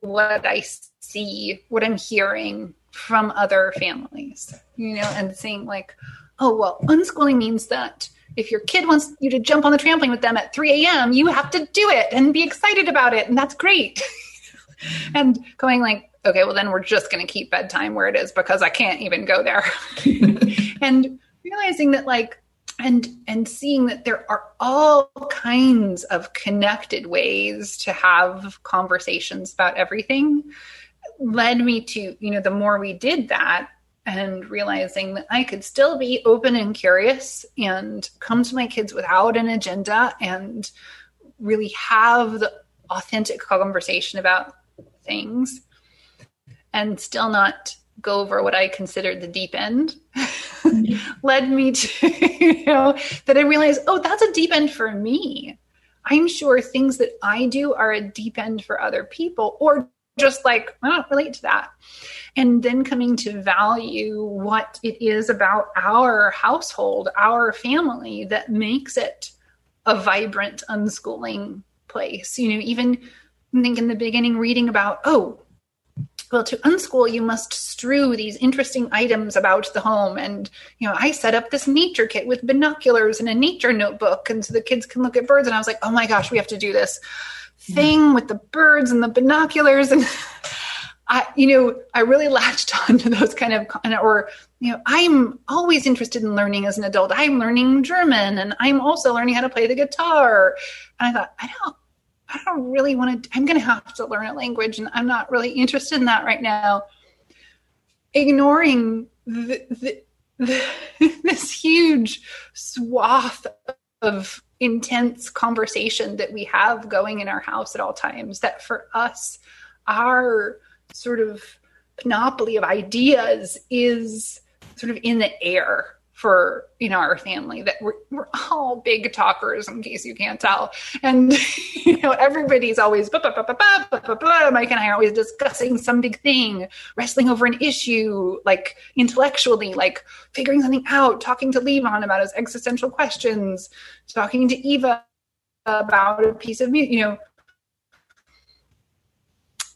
what I see, what I'm hearing from other families, you know, and saying like, oh, well, unschooling means that if your kid wants you to jump on the trampoline with them at 3 a.m., you have to do it and be excited about it. And that's great. <laughs> and going like, okay, well, then we're just going to keep bedtime where it is because I can't even go there. <laughs> and realizing that like and and seeing that there are all kinds of connected ways to have conversations about everything led me to you know the more we did that and realizing that I could still be open and curious and come to my kids without an agenda and really have the authentic conversation about things and still not go over what I considered the deep end mm-hmm. <laughs> led me to, you know, that I realized, oh, that's a deep end for me. I'm sure things that I do are a deep end for other people, or just like, I don't relate to that. And then coming to value what it is about our household, our family that makes it a vibrant unschooling place. You know, even I think in the beginning reading about, oh, well to unschool you must strew these interesting items about the home and you know i set up this nature kit with binoculars and a nature notebook and so the kids can look at birds and i was like oh my gosh we have to do this thing with the birds and the binoculars and <laughs> I, you know, I really latched <laughs> on to those kind of, or, you know, I'm always interested in learning as an adult. I'm learning German and I'm also learning how to play the guitar. And I thought, I don't, I don't really want to, I'm going to have to learn a language and I'm not really interested in that right now. Ignoring the, the, the, <laughs> this huge swath of intense conversation that we have going in our house at all times, that for us, our sort of panoply of ideas is sort of in the air for you know our family that we're, we're all big talkers in case you can't tell. And <laughs> you know everybody's always Micah and i are always discussing some big thing wrestling over an issue like intellectually like figuring something out talking to levon about his existential questions talking to eva about a piece of you know.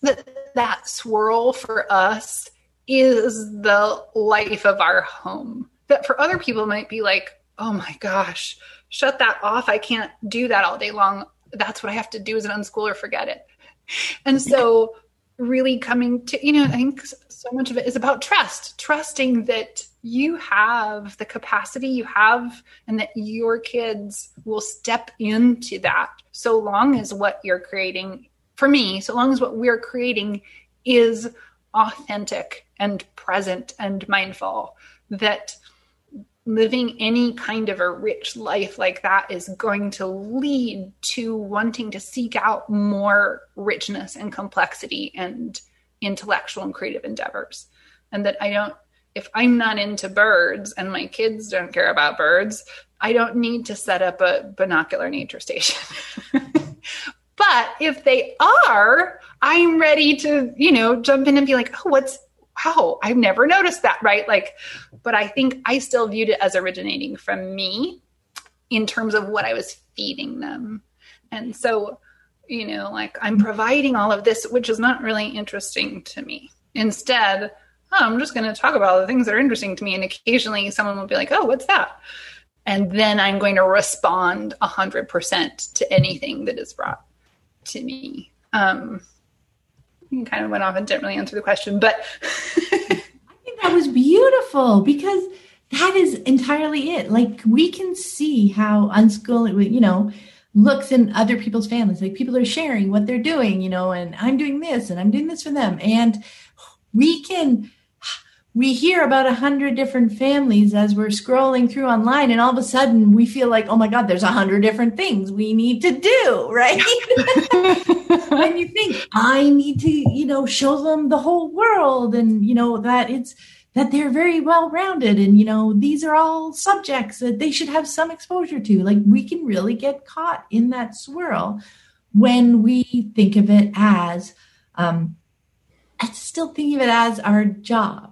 That that swirl for us is the life of our home that for other people might be like, oh my gosh, shut that off. I can't do that all day long. That's what I have to do as an unschooler, forget it. And so, really coming to, you know, I think so much of it is about trust, trusting that you have the capacity you have and that your kids will step into that so long as what you're creating, for me, so long as what we're creating is authentic and present and mindful, that living any kind of a rich life like that is going to lead to wanting to seek out more richness and complexity and intellectual and creative endeavors. And that I don't, if I'm not into birds and my kids don't care about birds, I don't need to set up a binocular nature station. <laughs> but if they are, I'm ready to, you know, jump in and be like, oh, what's wow, I've never noticed that, right? Like, but I think I still viewed it as originating from me in terms of what I was feeding them. And so, you know, like I'm providing all of this, which is not really interesting to me. Instead, oh, I'm just going to talk about the things that are interesting to me. And occasionally someone will be like, oh, what's that? And then I'm going to respond 100% to anything that is brought to me. Um, kind of went off and didn't really answer the question, but <laughs> I think that was beautiful because that is entirely it. Like we can see how unschooling, you know, looks in other people's families. Like people are sharing what they're doing, you know, and I'm doing this and I'm doing this for them. And we can we hear about a hundred different families as we're scrolling through online and all of a sudden we feel like oh my god there's a hundred different things we need to do right? And you think i need to you know show them the whole world and you know that it's that they're very well rounded and you know these are all subjects that they should have some exposure to. Like we can really get caught in that swirl when we think of it as um I still think of it as our job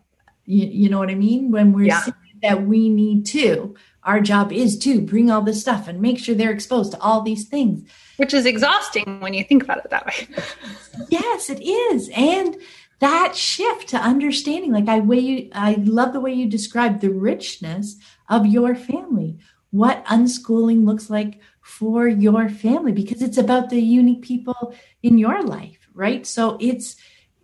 you, you know what I mean? When we're yeah. saying that we need to, our job is to bring all this stuff and make sure they're exposed to all these things. Which is exhausting when you think about it that way. <laughs> yes, it is. And that shift to understanding, like I way you, I love the way you describe the richness of your family, what unschooling looks like for your family, because it's about the unique people in your life, right? So it's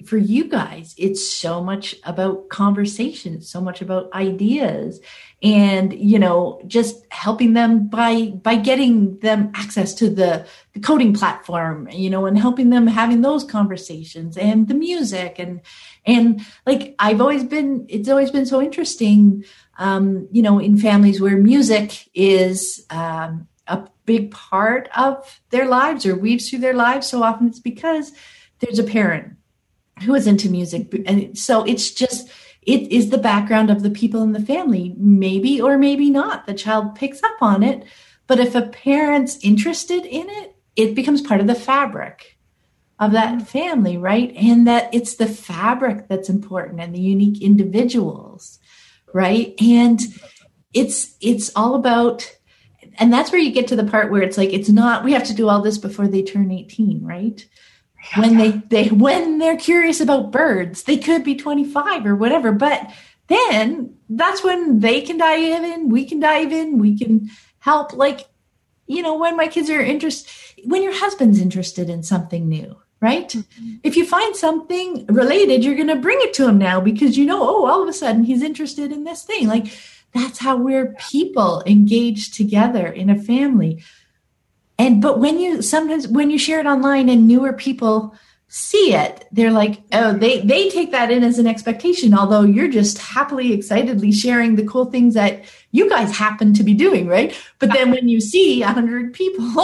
for you guys, it's so much about conversation, so much about ideas and, you know, just helping them by, by getting them access to the, the coding platform, you know, and helping them having those conversations and the music and, and like I've always been, it's always been so interesting, um, you know, in families where music is, um, a big part of their lives or weaves through their lives. So often it's because there's a parent who is into music and so it's just it is the background of the people in the family. Maybe or maybe not the child picks up on it but if a parent's interested in it it becomes part of the fabric of that mm-hmm. family right? And that it's the fabric that's important and the unique individuals right? And it's it's all about and that's where you get to the part where it's like it's not we have to do all this before they turn 18 right when they they when they're curious about birds they could be 25 or whatever but then that's when they can dive in we can dive in we can help like you know when my kids are interested when your husband's interested in something new right? Mm-hmm. if you find something related you're going to bring it to him now because you know oh all of a sudden he's interested in this thing. Like that's how we're people engaged together in a family and but when you sometimes when you share it online and newer people see it they're like oh they they take that in as an expectation although you're just happily excitedly sharing the cool things that you guys happen to be doing right? But then when you see a hundred people <laughs>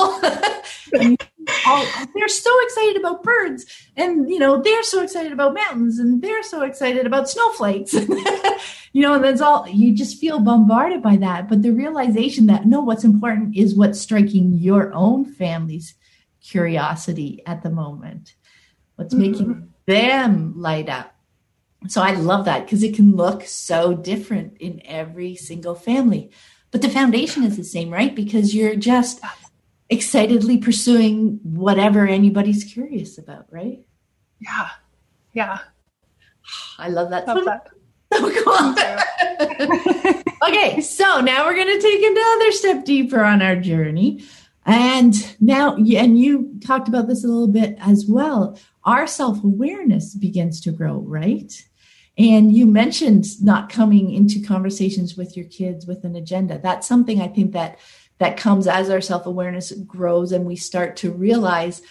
all, they're so excited about birds and you know they're so excited about mountains and they're so excited about snowflakes <laughs> you know and that's all you just feel bombarded by that but the realization that no what's important is what's striking your own family's curiosity at the moment what's mm-hmm. making them light up so i love that because it can look so different in every single family but the foundation is the same right because you're just excitedly pursuing whatever anybody's curious about, right? Yeah. Yeah. I love that. Love that. Cool. <laughs> okay, so now we're going to take another step deeper on our journey. And now, and you talked about this a little bit as well. Our self awareness begins to grow, right? And you mentioned not coming into conversations with your kids with an agenda. That's something I think that that comes as our self awareness grows and we start to realize,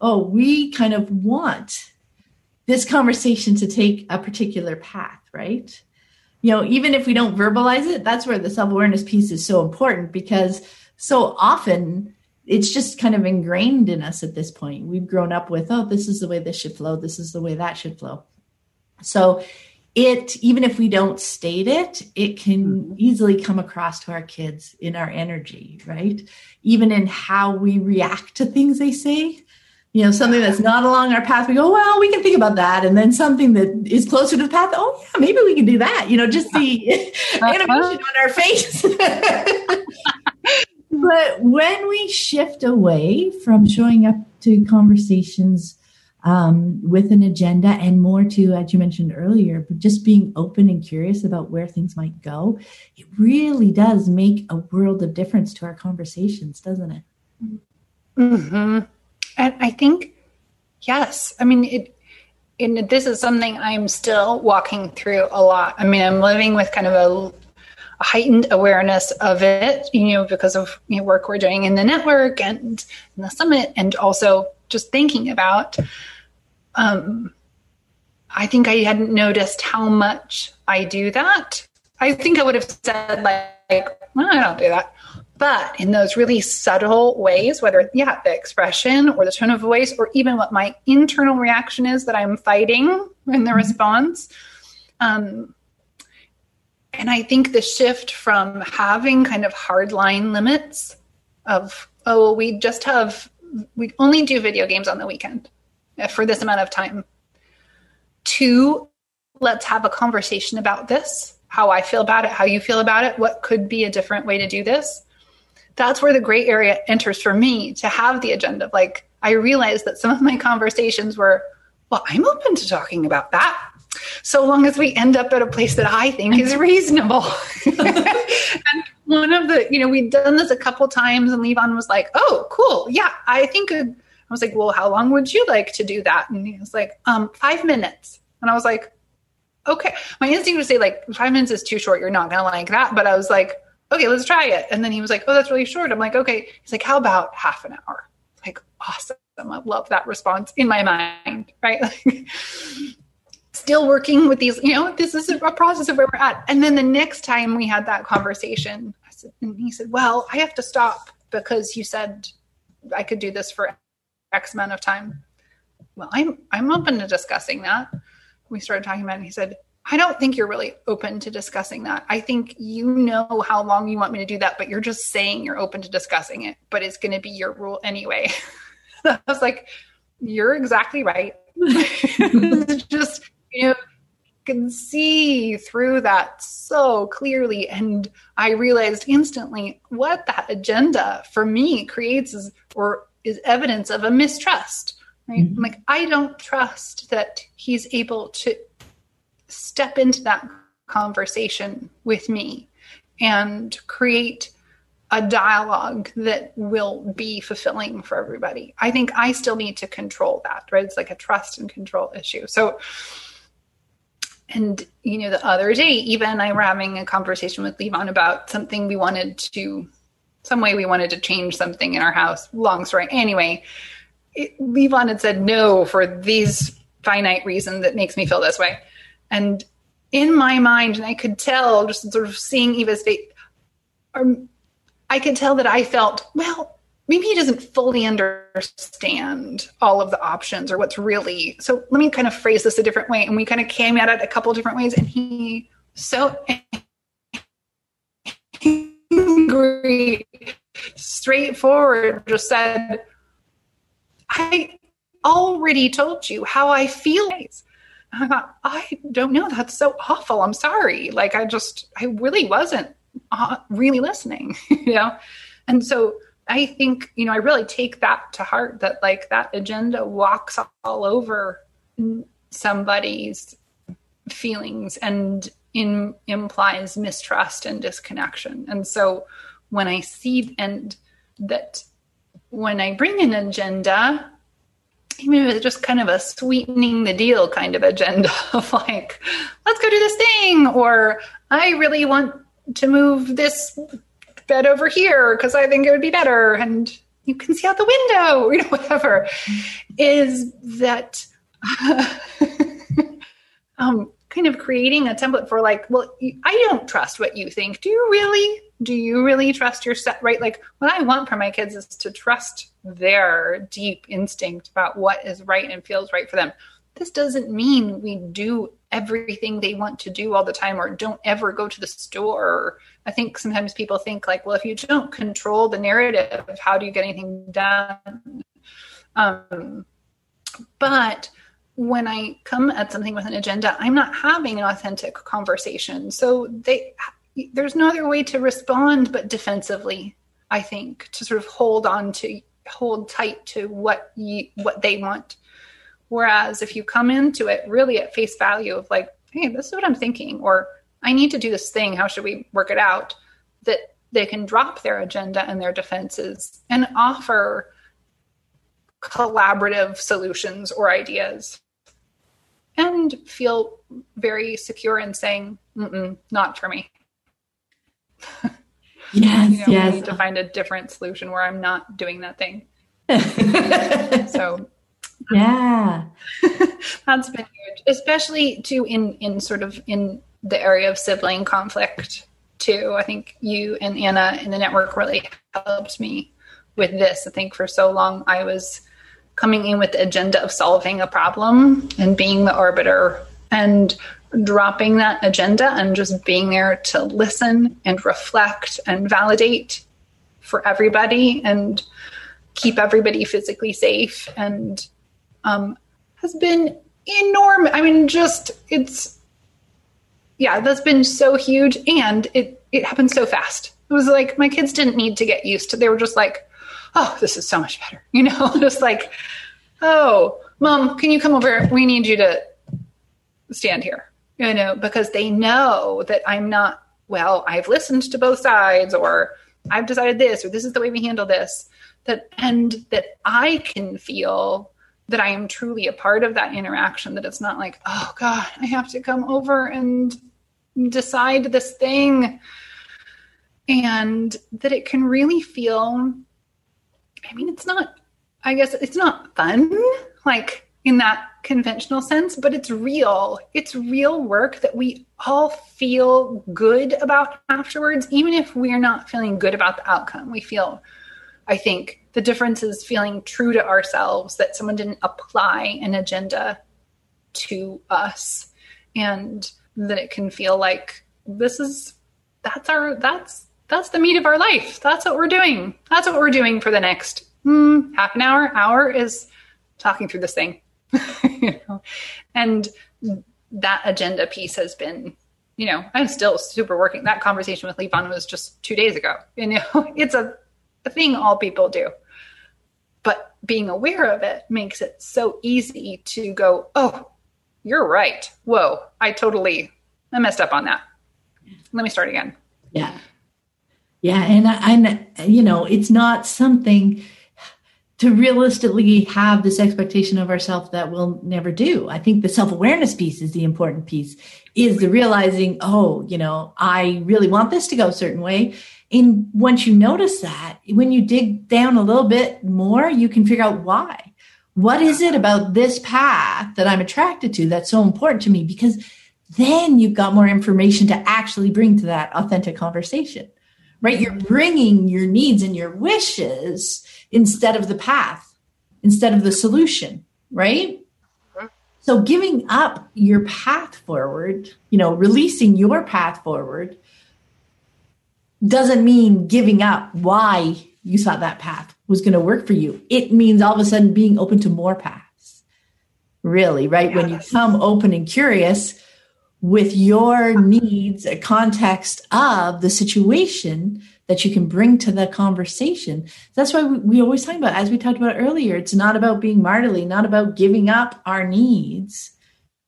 oh, we kind of want this conversation to take a particular path, right? You know, even if we don't verbalize it, that's where the self awareness piece is so important because so often it's just kind of ingrained in us at this point. We've grown up with, oh, this is the way this should flow, this is the way that should flow. So it even if we don't state it it can mm-hmm. easily come across to our kids in our energy right even in how we react to things they say you know something that's not along our path we go well we can think about that and then something that is closer to the path oh yeah maybe we can do that you know just the <laughs> animation on our face <laughs> but when we shift away from showing up to conversations um, with an agenda and more to, as you mentioned earlier, but just being open and curious about where things might go, it really does make a world of difference to our conversations, doesn't it? Mm-hmm. And I think, yes. I mean, it, and this is something I'm still walking through a lot. I mean, I'm living with kind of a, a heightened awareness of it, you know, because of you know, work we're doing in the network and in the summit, and also just thinking about. Um, I think I hadn't noticed how much I do that. I think I would have said like, well, I don't do that. But in those really subtle ways, whether yeah, the expression or the tone of voice, or even what my internal reaction is that I'm fighting in the mm-hmm. response. Um, and I think the shift from having kind of hard line limits of, oh, we just have we only do video games on the weekend for this amount of time. to let's have a conversation about this, how I feel about it, how you feel about it, what could be a different way to do this. That's where the gray area enters for me to have the agenda. Like, I realized that some of my conversations were, well, I'm open to talking about that. So long as we end up at a place that I think is <laughs> reasonable. <laughs> and one of the, you know, we'd done this a couple times, and Levon was like, "Oh, cool, yeah, I think." I was like, "Well, how long would you like to do that?" And he was like, "Um, five minutes." And I was like, "Okay." My instinct was say like five minutes is too short. You're not gonna like that. But I was like, "Okay, let's try it." And then he was like, "Oh, that's really short." I'm like, "Okay." He's like, "How about half an hour?" Like, awesome. I love that response in my mind, right? <laughs> still working with these, you know, this is a process of where we're at. And then the next time we had that conversation, I said, and he said, Well, I have to stop because you said I could do this for X amount of time. Well, I'm I'm open to discussing that. We started talking about it and he said, I don't think you're really open to discussing that. I think you know how long you want me to do that, but you're just saying you're open to discussing it, but it's going to be your rule anyway. <laughs> I was like, you're exactly right. <laughs> just you know, can see through that so clearly. And I realized instantly what that agenda for me creates is or is evidence of a mistrust. Right? Mm-hmm. like, I don't trust that he's able to step into that conversation with me and create a dialogue that will be fulfilling for everybody. I think I still need to control that, right? It's like a trust and control issue. So and you know the other day even i were having a conversation with levon about something we wanted to some way we wanted to change something in our house long story anyway it, levon had said no for these finite reason that makes me feel this way and in my mind and i could tell just sort of seeing eva's face um, i could tell that i felt well maybe he doesn't fully understand all of the options or what's really so let me kind of phrase this a different way. And we kind of came at it a couple different ways. And he so angry straightforward just said i already told you how i feel I thought, I don't know. That's so awful. I'm sorry. Like, I just, I really wasn't uh, really listening, <laughs> you know? And so I think, you know, I really take that to heart that like that agenda walks all over somebody's feelings and in, implies mistrust and disconnection. And so when I see and that when I bring an agenda, if it's just kind of a sweetening the deal kind of agenda <laughs> of like, let's go do this thing, or I really want to move this bed over here because I think it would be better. And you can see out the window, <laughs> you know, whatever, is that <laughs> um, kind of creating a template for like, well, I don't trust what you think. Do you really? Do you really trust yourself? Right? Like, what I want for my kids is to trust their deep instinct about what is right and feels right for them. This doesn't mean we do everything they want to do all the time or don't ever go to the store. I think sometimes people think like, well, if you don't control the narrative, how do you get anything done? Um, but when I come at something with an agenda, I'm not having an authentic conversation. So they there's no other way to respond but defensively, I think, to sort of hold on to hold tight to what you what they want. Whereas if you come into it really at face value of like, hey, this is what I'm thinking, or I need to do this thing, how should we work it out? That they can drop their agenda and their defenses and offer collaborative solutions or ideas and feel very secure in saying, not for me. <laughs> Yes, you know, yes. We need to find a different solution where I'm not doing that thing. <laughs> so yeah <laughs> that's been huge especially too in in sort of in the area of sibling conflict too i think you and anna in the network really helped me with this i think for so long i was coming in with the agenda of solving a problem and being the arbiter and dropping that agenda and just being there to listen and reflect and validate for everybody and keep everybody physically safe and um, has been enormous. I mean, just it's yeah, that's been so huge, and it it happened so fast. It was like my kids didn't need to get used to. They were just like, oh, this is so much better, <laughs> you know, just like, oh, mom, can you come over? We need you to stand here, you know, because they know that I'm not. Well, I've listened to both sides, or I've decided this, or this is the way we handle this. That and that I can feel that I am truly a part of that interaction, that it's not like, oh God, I have to come over and decide this thing. And that it can really feel, I mean, it's not, I guess it's not fun, like in that conventional sense, but it's real. It's real work that we all feel good about afterwards, even if we're not feeling good about the outcome. We feel, I think, the difference is feeling true to ourselves that someone didn't apply an agenda to us and that it can feel like this is that's our that's that's the meat of our life that's what we're doing that's what we're doing for the next mm, half an hour hour is talking through this thing you <laughs> know and that agenda piece has been you know i'm still super working that conversation with Levon was just two days ago you know <laughs> it's a, a thing all people do but being aware of it makes it so easy to go, oh, you're right. Whoa, I totally I messed up on that. Let me start again. Yeah. Yeah, and and you know, it's not something to realistically have this expectation of ourselves that we'll never do. I think the self-awareness piece is the important piece is the realizing, oh, you know, I really want this to go a certain way and once you notice that, when you dig down a little bit more, you can figure out why. What is it about this path that I'm attracted to that's so important to me? Because then you've got more information to actually bring to that authentic conversation, right? You're bringing your needs and your wishes instead of the path, instead of the solution, right? So giving up your path forward, you know, releasing your path forward doesn't mean giving up why you thought that path was going to work for you. It means all of a sudden being open to more paths. Really, right? Yes. When you come open and curious with your needs, a context of the situation that you can bring to the conversation. That's why we, we always talk about, as we talked about earlier, it's not about being martyrly, not about giving up our needs,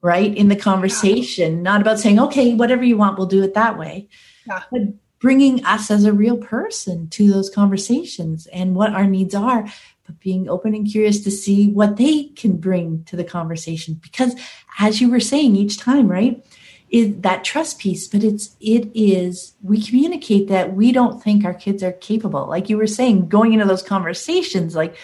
right? In the conversation, not about saying, okay, whatever you want, we'll do it that way. Yeah. But bringing us as a real person to those conversations and what our needs are, but being open and curious to see what they can bring to the conversation. Because as you were saying each time, right? Is that trust piece, but it's it is we communicate that we don't think our kids are capable. Like you were saying, going into those conversations, like,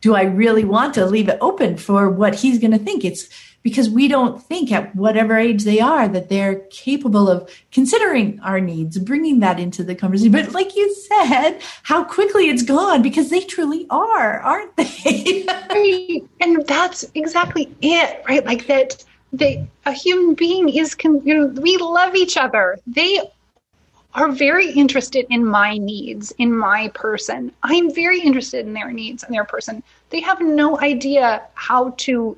do I really want to leave it open for what he's gonna think? It's because we don't think at whatever age they are that they're capable of considering our needs, bringing that into the conversation. But like you said, how quickly it's gone because they truly are, aren't they? <laughs> And that's exactly it, right? Like that they a human being is con, you know we love each other. They are very interested in my needs in my person. I'm very interested in their needs and their person. They have no idea how to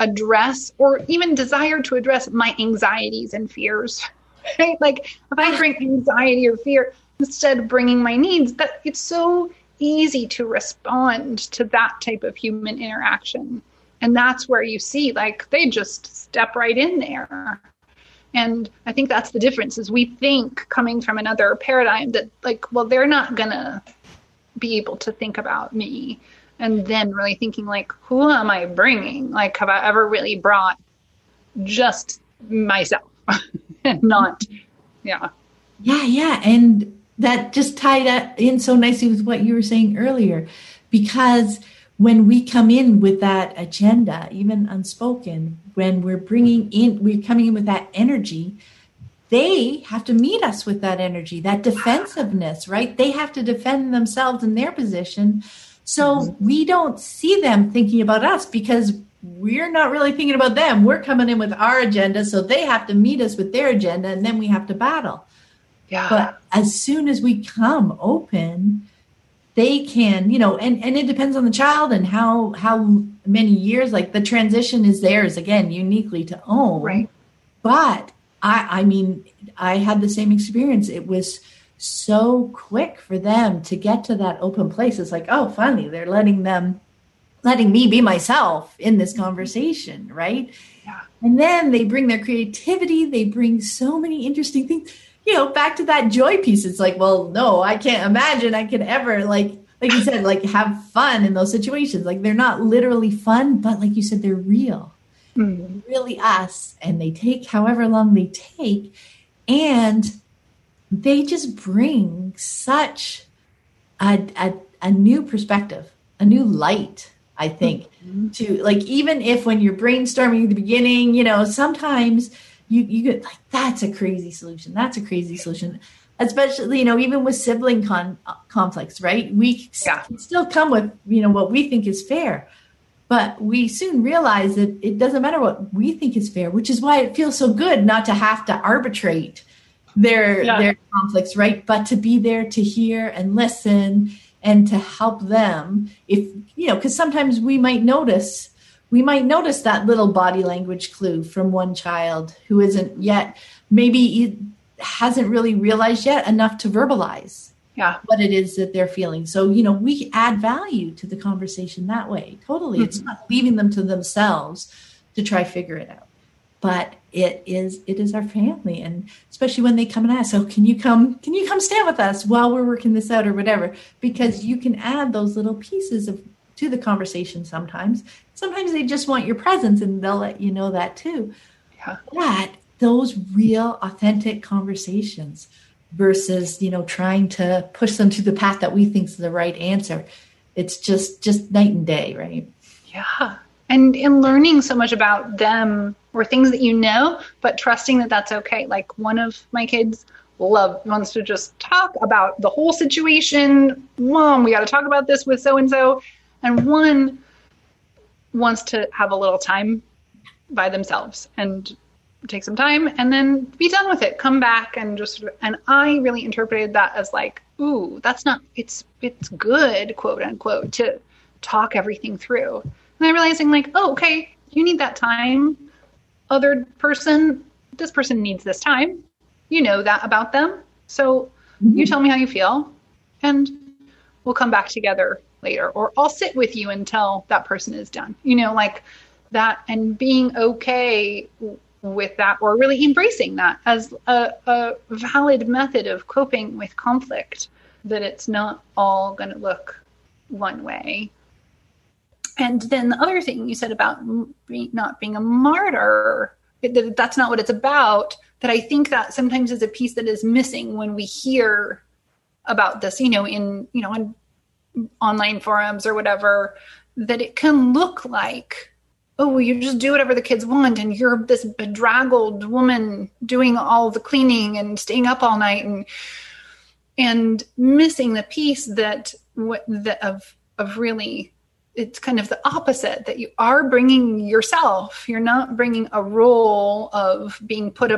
address or even desire to address my anxieties and fears <laughs> right? Like if i bring anxiety or fear instead of bringing my needs that it's so easy to respond to that type of human interaction and that's where you see like they just step right in there. And i think that's the difference is we think coming from another paradigm that like well they're not gonna be able to think about me. And then really thinking like who am i bringing? Like have i ever really brought just myself? <laughs> And not yeah. Yeah yeah. And that just tied in so nicely with what you were saying earlier because when we come in with that agenda even unspoken when we're bringing in we're coming in with that energy they have to meet us with that energy that defensiveness right they have to defend themselves in their position so mm-hmm. we don't see them thinking about us because we're not really thinking about them. We're coming in with our agenda. So they have to meet us with their agenda and then we have to battle. Yeah. But as soon as we come open, they can, you know, and, and it depends on the child and how how many years, like the transition is theirs again, uniquely to own. Right. But I I mean, I had the same experience. It was so quick for them to get to that open place. It's like, oh, finally, they're letting them, letting me be myself in this mm-hmm. conversation, right? Yeah. And then they bring their creativity, they bring so many interesting things. You know, back to that joy piece. It's like, well, no, I can't imagine I could ever like like you said, <laughs> like have fun in those situations. Like they're not literally fun, but like you said, they're real. Mm-hmm. Really us. And they take however long they take. And they just bring such a, a, a new perspective, a new light, I think, mm-hmm. to like, even if when you're brainstorming at the beginning, you know, sometimes you, you get like, that's a crazy solution. That's a crazy solution. Especially, you know, even with sibling con- conflicts, right? We yeah. still come with, you know, what we think is fair but we soon realize that it doesn't matter what we think is fair, which is why it feels so good not to have to arbitrate their yeah. their conflicts right but to be there to hear and listen and to help them if you know because sometimes we might notice we might notice that little body language clue from one child who isn't yet maybe hasn't really realized yet enough to verbalize yeah. what it is that they're feeling. So you know we add value to the conversation that way. Totally. Mm-hmm. it's not leaving them to themselves to try figure it out. But it is it is our family. And especially when they come and ask so can you come can you come stand with us while we're working this out or whatever? Because you can add those little pieces of to the conversation sometimes sometimes they just want your presence and they'll let you know that too yeah. but those real authentic conversations versus you know trying to push them to the path that we think is the right answer it's just just night and day right yeah and in learning so much about them or things that you know, but trusting that that's okay. Like one of my kids love wants to just talk about the whole situation. Mom, we got to talk about this with so and so. And one wants to have a little time by themselves and take some time and then be done with it. Come back and just and I really interpreted that as like, ooh, that's not it's it's good, quote unquote, to talk everything through. And I'm realizing like, oh, okay, you need that time. Other person, this person needs this time. You know that about them. So mm-hmm. you tell me how you feel and we'll come back together later or I'll sit with you until that person is done. You know, like that and being okay with that or really embracing that as a, a valid method of coping with conflict that it's not all going to look one way and then the other thing you said about not being a martyr that that's not what it's about that i think that sometimes is a piece that is missing when we hear about this you know in you know in online forums or whatever that it can look like oh, you just do whatever the kids want, and you're this bedraggled woman doing all the cleaning and staying up all night, and and missing the piece that what that of of really it's kind of the opposite that you are bringing yourself. You're not bringing a role of being put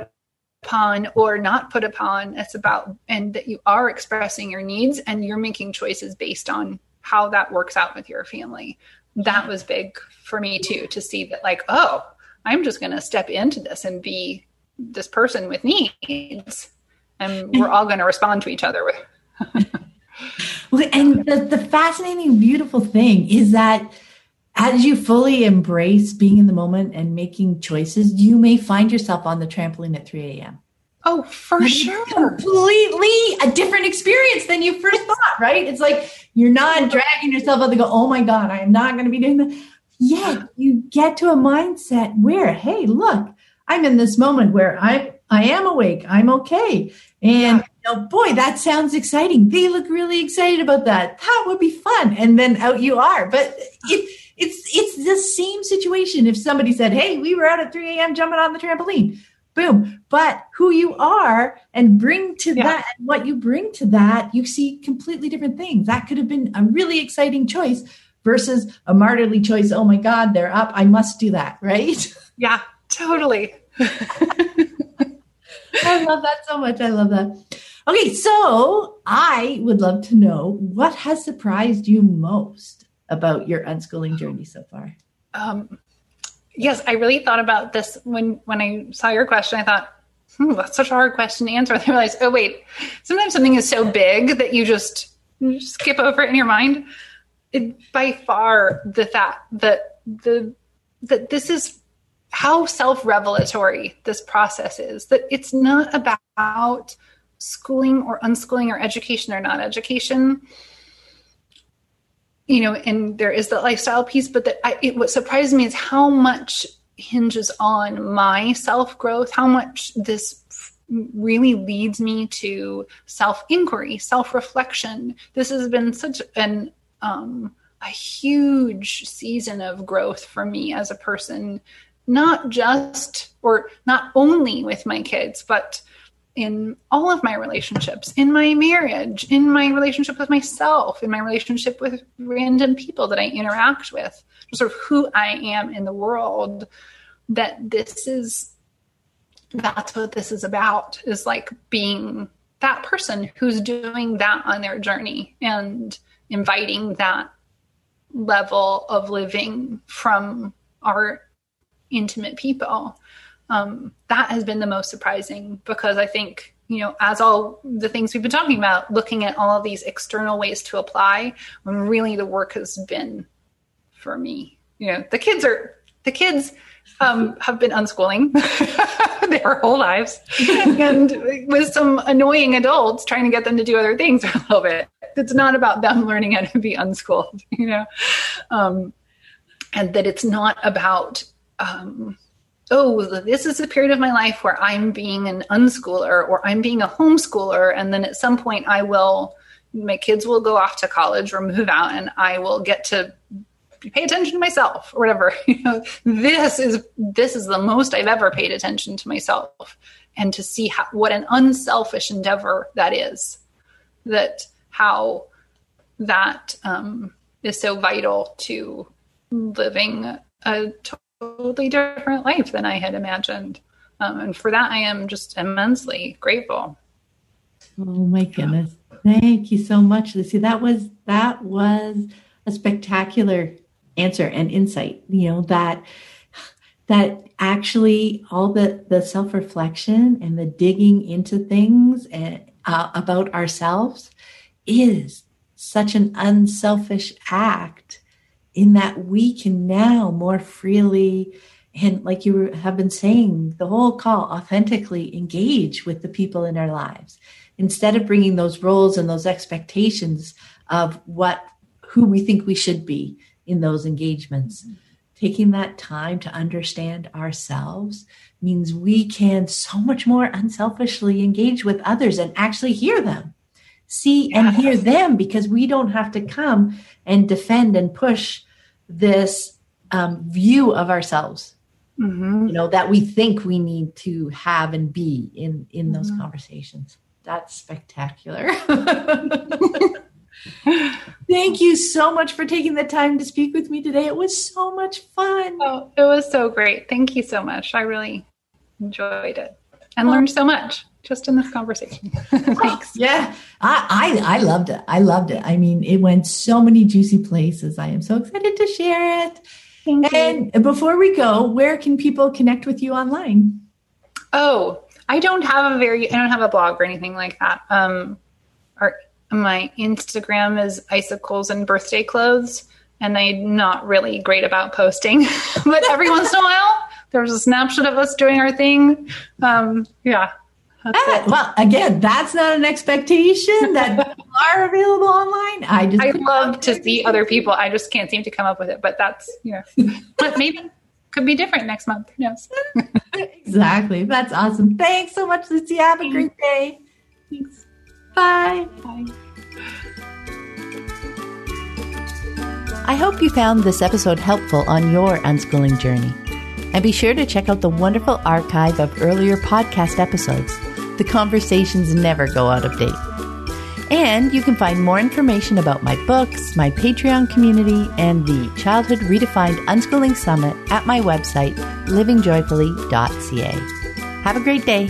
upon or not put upon it's about and that you are expressing your needs and you're making choices based on how that works out with your family. That was big for me too to see that like oh i'm just going to step into this and be this person with needs and we're all going to respond to each other with <laughs> well, and the, the fascinating beautiful thing is that as you fully embrace being in the moment and making choices you may find yourself on the trampoline at 3 a.m Oh, for sure. Completely a different experience than you first thought, right? It's like you're not dragging yourself up and go, oh my God, I am not going to be doing that. Yet you get to a mindset where, hey, look, I'm in this moment where I I am awake. I'm okay. And you know, boy, that sounds exciting. They look really excited about that. That would be fun. And then out you are. But it, it's it's the same situation. If somebody said, "Hey, we were out at 3 a.m. jumping on the trampoline," boom. But who you are and bring to yeah. that, what you bring to that, you see completely different things. That could have been a really exciting choice versus a martyrly choice. Oh my God, they're up. I must do that. Right. <laughs> Yeah, totally. <laughs> I love that so much. I love that. Okay, so I would love to know what has surprised you most about your unschooling journey so far. Um, yes, I really thought about this when when I saw your question. I thought, hmm, that's such a hard question to answer. <laughs> I realized, oh wait, sometimes something is so big that you just, skip over it in your mind. It, by far, the fact that the that this is how self-revelatory this process is. That it's not about schooling or unschooling or education or not education you know, and there is the lifestyle piece, but that I, it, what surprised me is how much hinges on my self growth, how much this really leads me to self inquiry, self reflection. This has been such an um, a huge season of growth for me as a person, not just or not only with my kids, but in all of my relationships, in my marriage, in my relationship with myself, in my relationship with random people that I interact with, sort of who I am in the world, that this is that's what this is about is like being that person who's doing that on their journey and inviting that level of living from our intimate people um, that has been the most surprising because I think, you know, as all the things we've been talking about, looking at all these external ways to apply, when really the work has been for me. You know, the kids are, the kids um, have been unschooling <laughs> their whole lives and with some annoying adults trying to get them to do other things a little bit. It's not about them learning how to be unschooled, <laughs> you know, um, and that it's not about, um, oh, this is a period of my life where I'm being an unschooler or I'm being a homeschooler. And then at some point, I will, my kids will go off to college or move out and I will get to pay attention to myself or whatever. <laughs> You know, this is this is the most I've ever paid attention to myself, and to see how, what an unselfish endeavor that is. That how that um, is so vital to living a totally different life than I had imagined. Um, and for that, I am just immensely grateful. Oh my goodness. Thank you so much, Lucy. That was that was a spectacular answer and insight. You know, that that actually all the the self-reflection and the digging into things and uh, about ourselves is such an unselfish act in that we can now more freely and like you have been saying the whole call authentically engage with the people in our lives. Instead of bringing those roles and those expectations of what who we think we should be in those engagements. Mm-hmm. taking that time to understand ourselves means we can so much more unselfishly engage with others and actually hear them. See and hear them because we don't have to come and defend and push this um, view of ourselves mm-hmm. you know that we think we need to have and be in in those mm-hmm. conversations that's spectacular <laughs> Thank you so much for taking the time to speak with me today. It was so much fun. Oh, it was so great. Thank you so much. I really enjoyed it and learned so much just in this conversation. <laughs> Thanks. <laughs> yeah, I, I I loved it. I loved it. I mean, it went so many juicy places. I am so excited to share it. Thank and you. before we go, where can people connect with you online? Oh, I don't have a very I don't have a blog or anything like that. Um, our my Instagram is icicles and birthday clothes, and I'm not really great about posting, <laughs> but every once in a while there's a snapshot of us doing our thing. Um, yeah, Ah, well, again, that's not an expectation that <laughs> are available online. I just I love to see other people. I just can't seem to come up with it, but that's you know, <laughs> but maybe could be different next month. Yes, <laughs> exactly. That's awesome. Thanks so much, Lucy. Have a great day. Thanks. Bye. Bye. I hope you found this episode helpful on your unschooling journey. And be sure to check out the wonderful archive of earlier podcast episodes. The conversations never go out of date. And you can find more information about my books, my Patreon community, and the Childhood Redefined Unschooling Summit at my website, livingjoyfully.ca. Have a great day.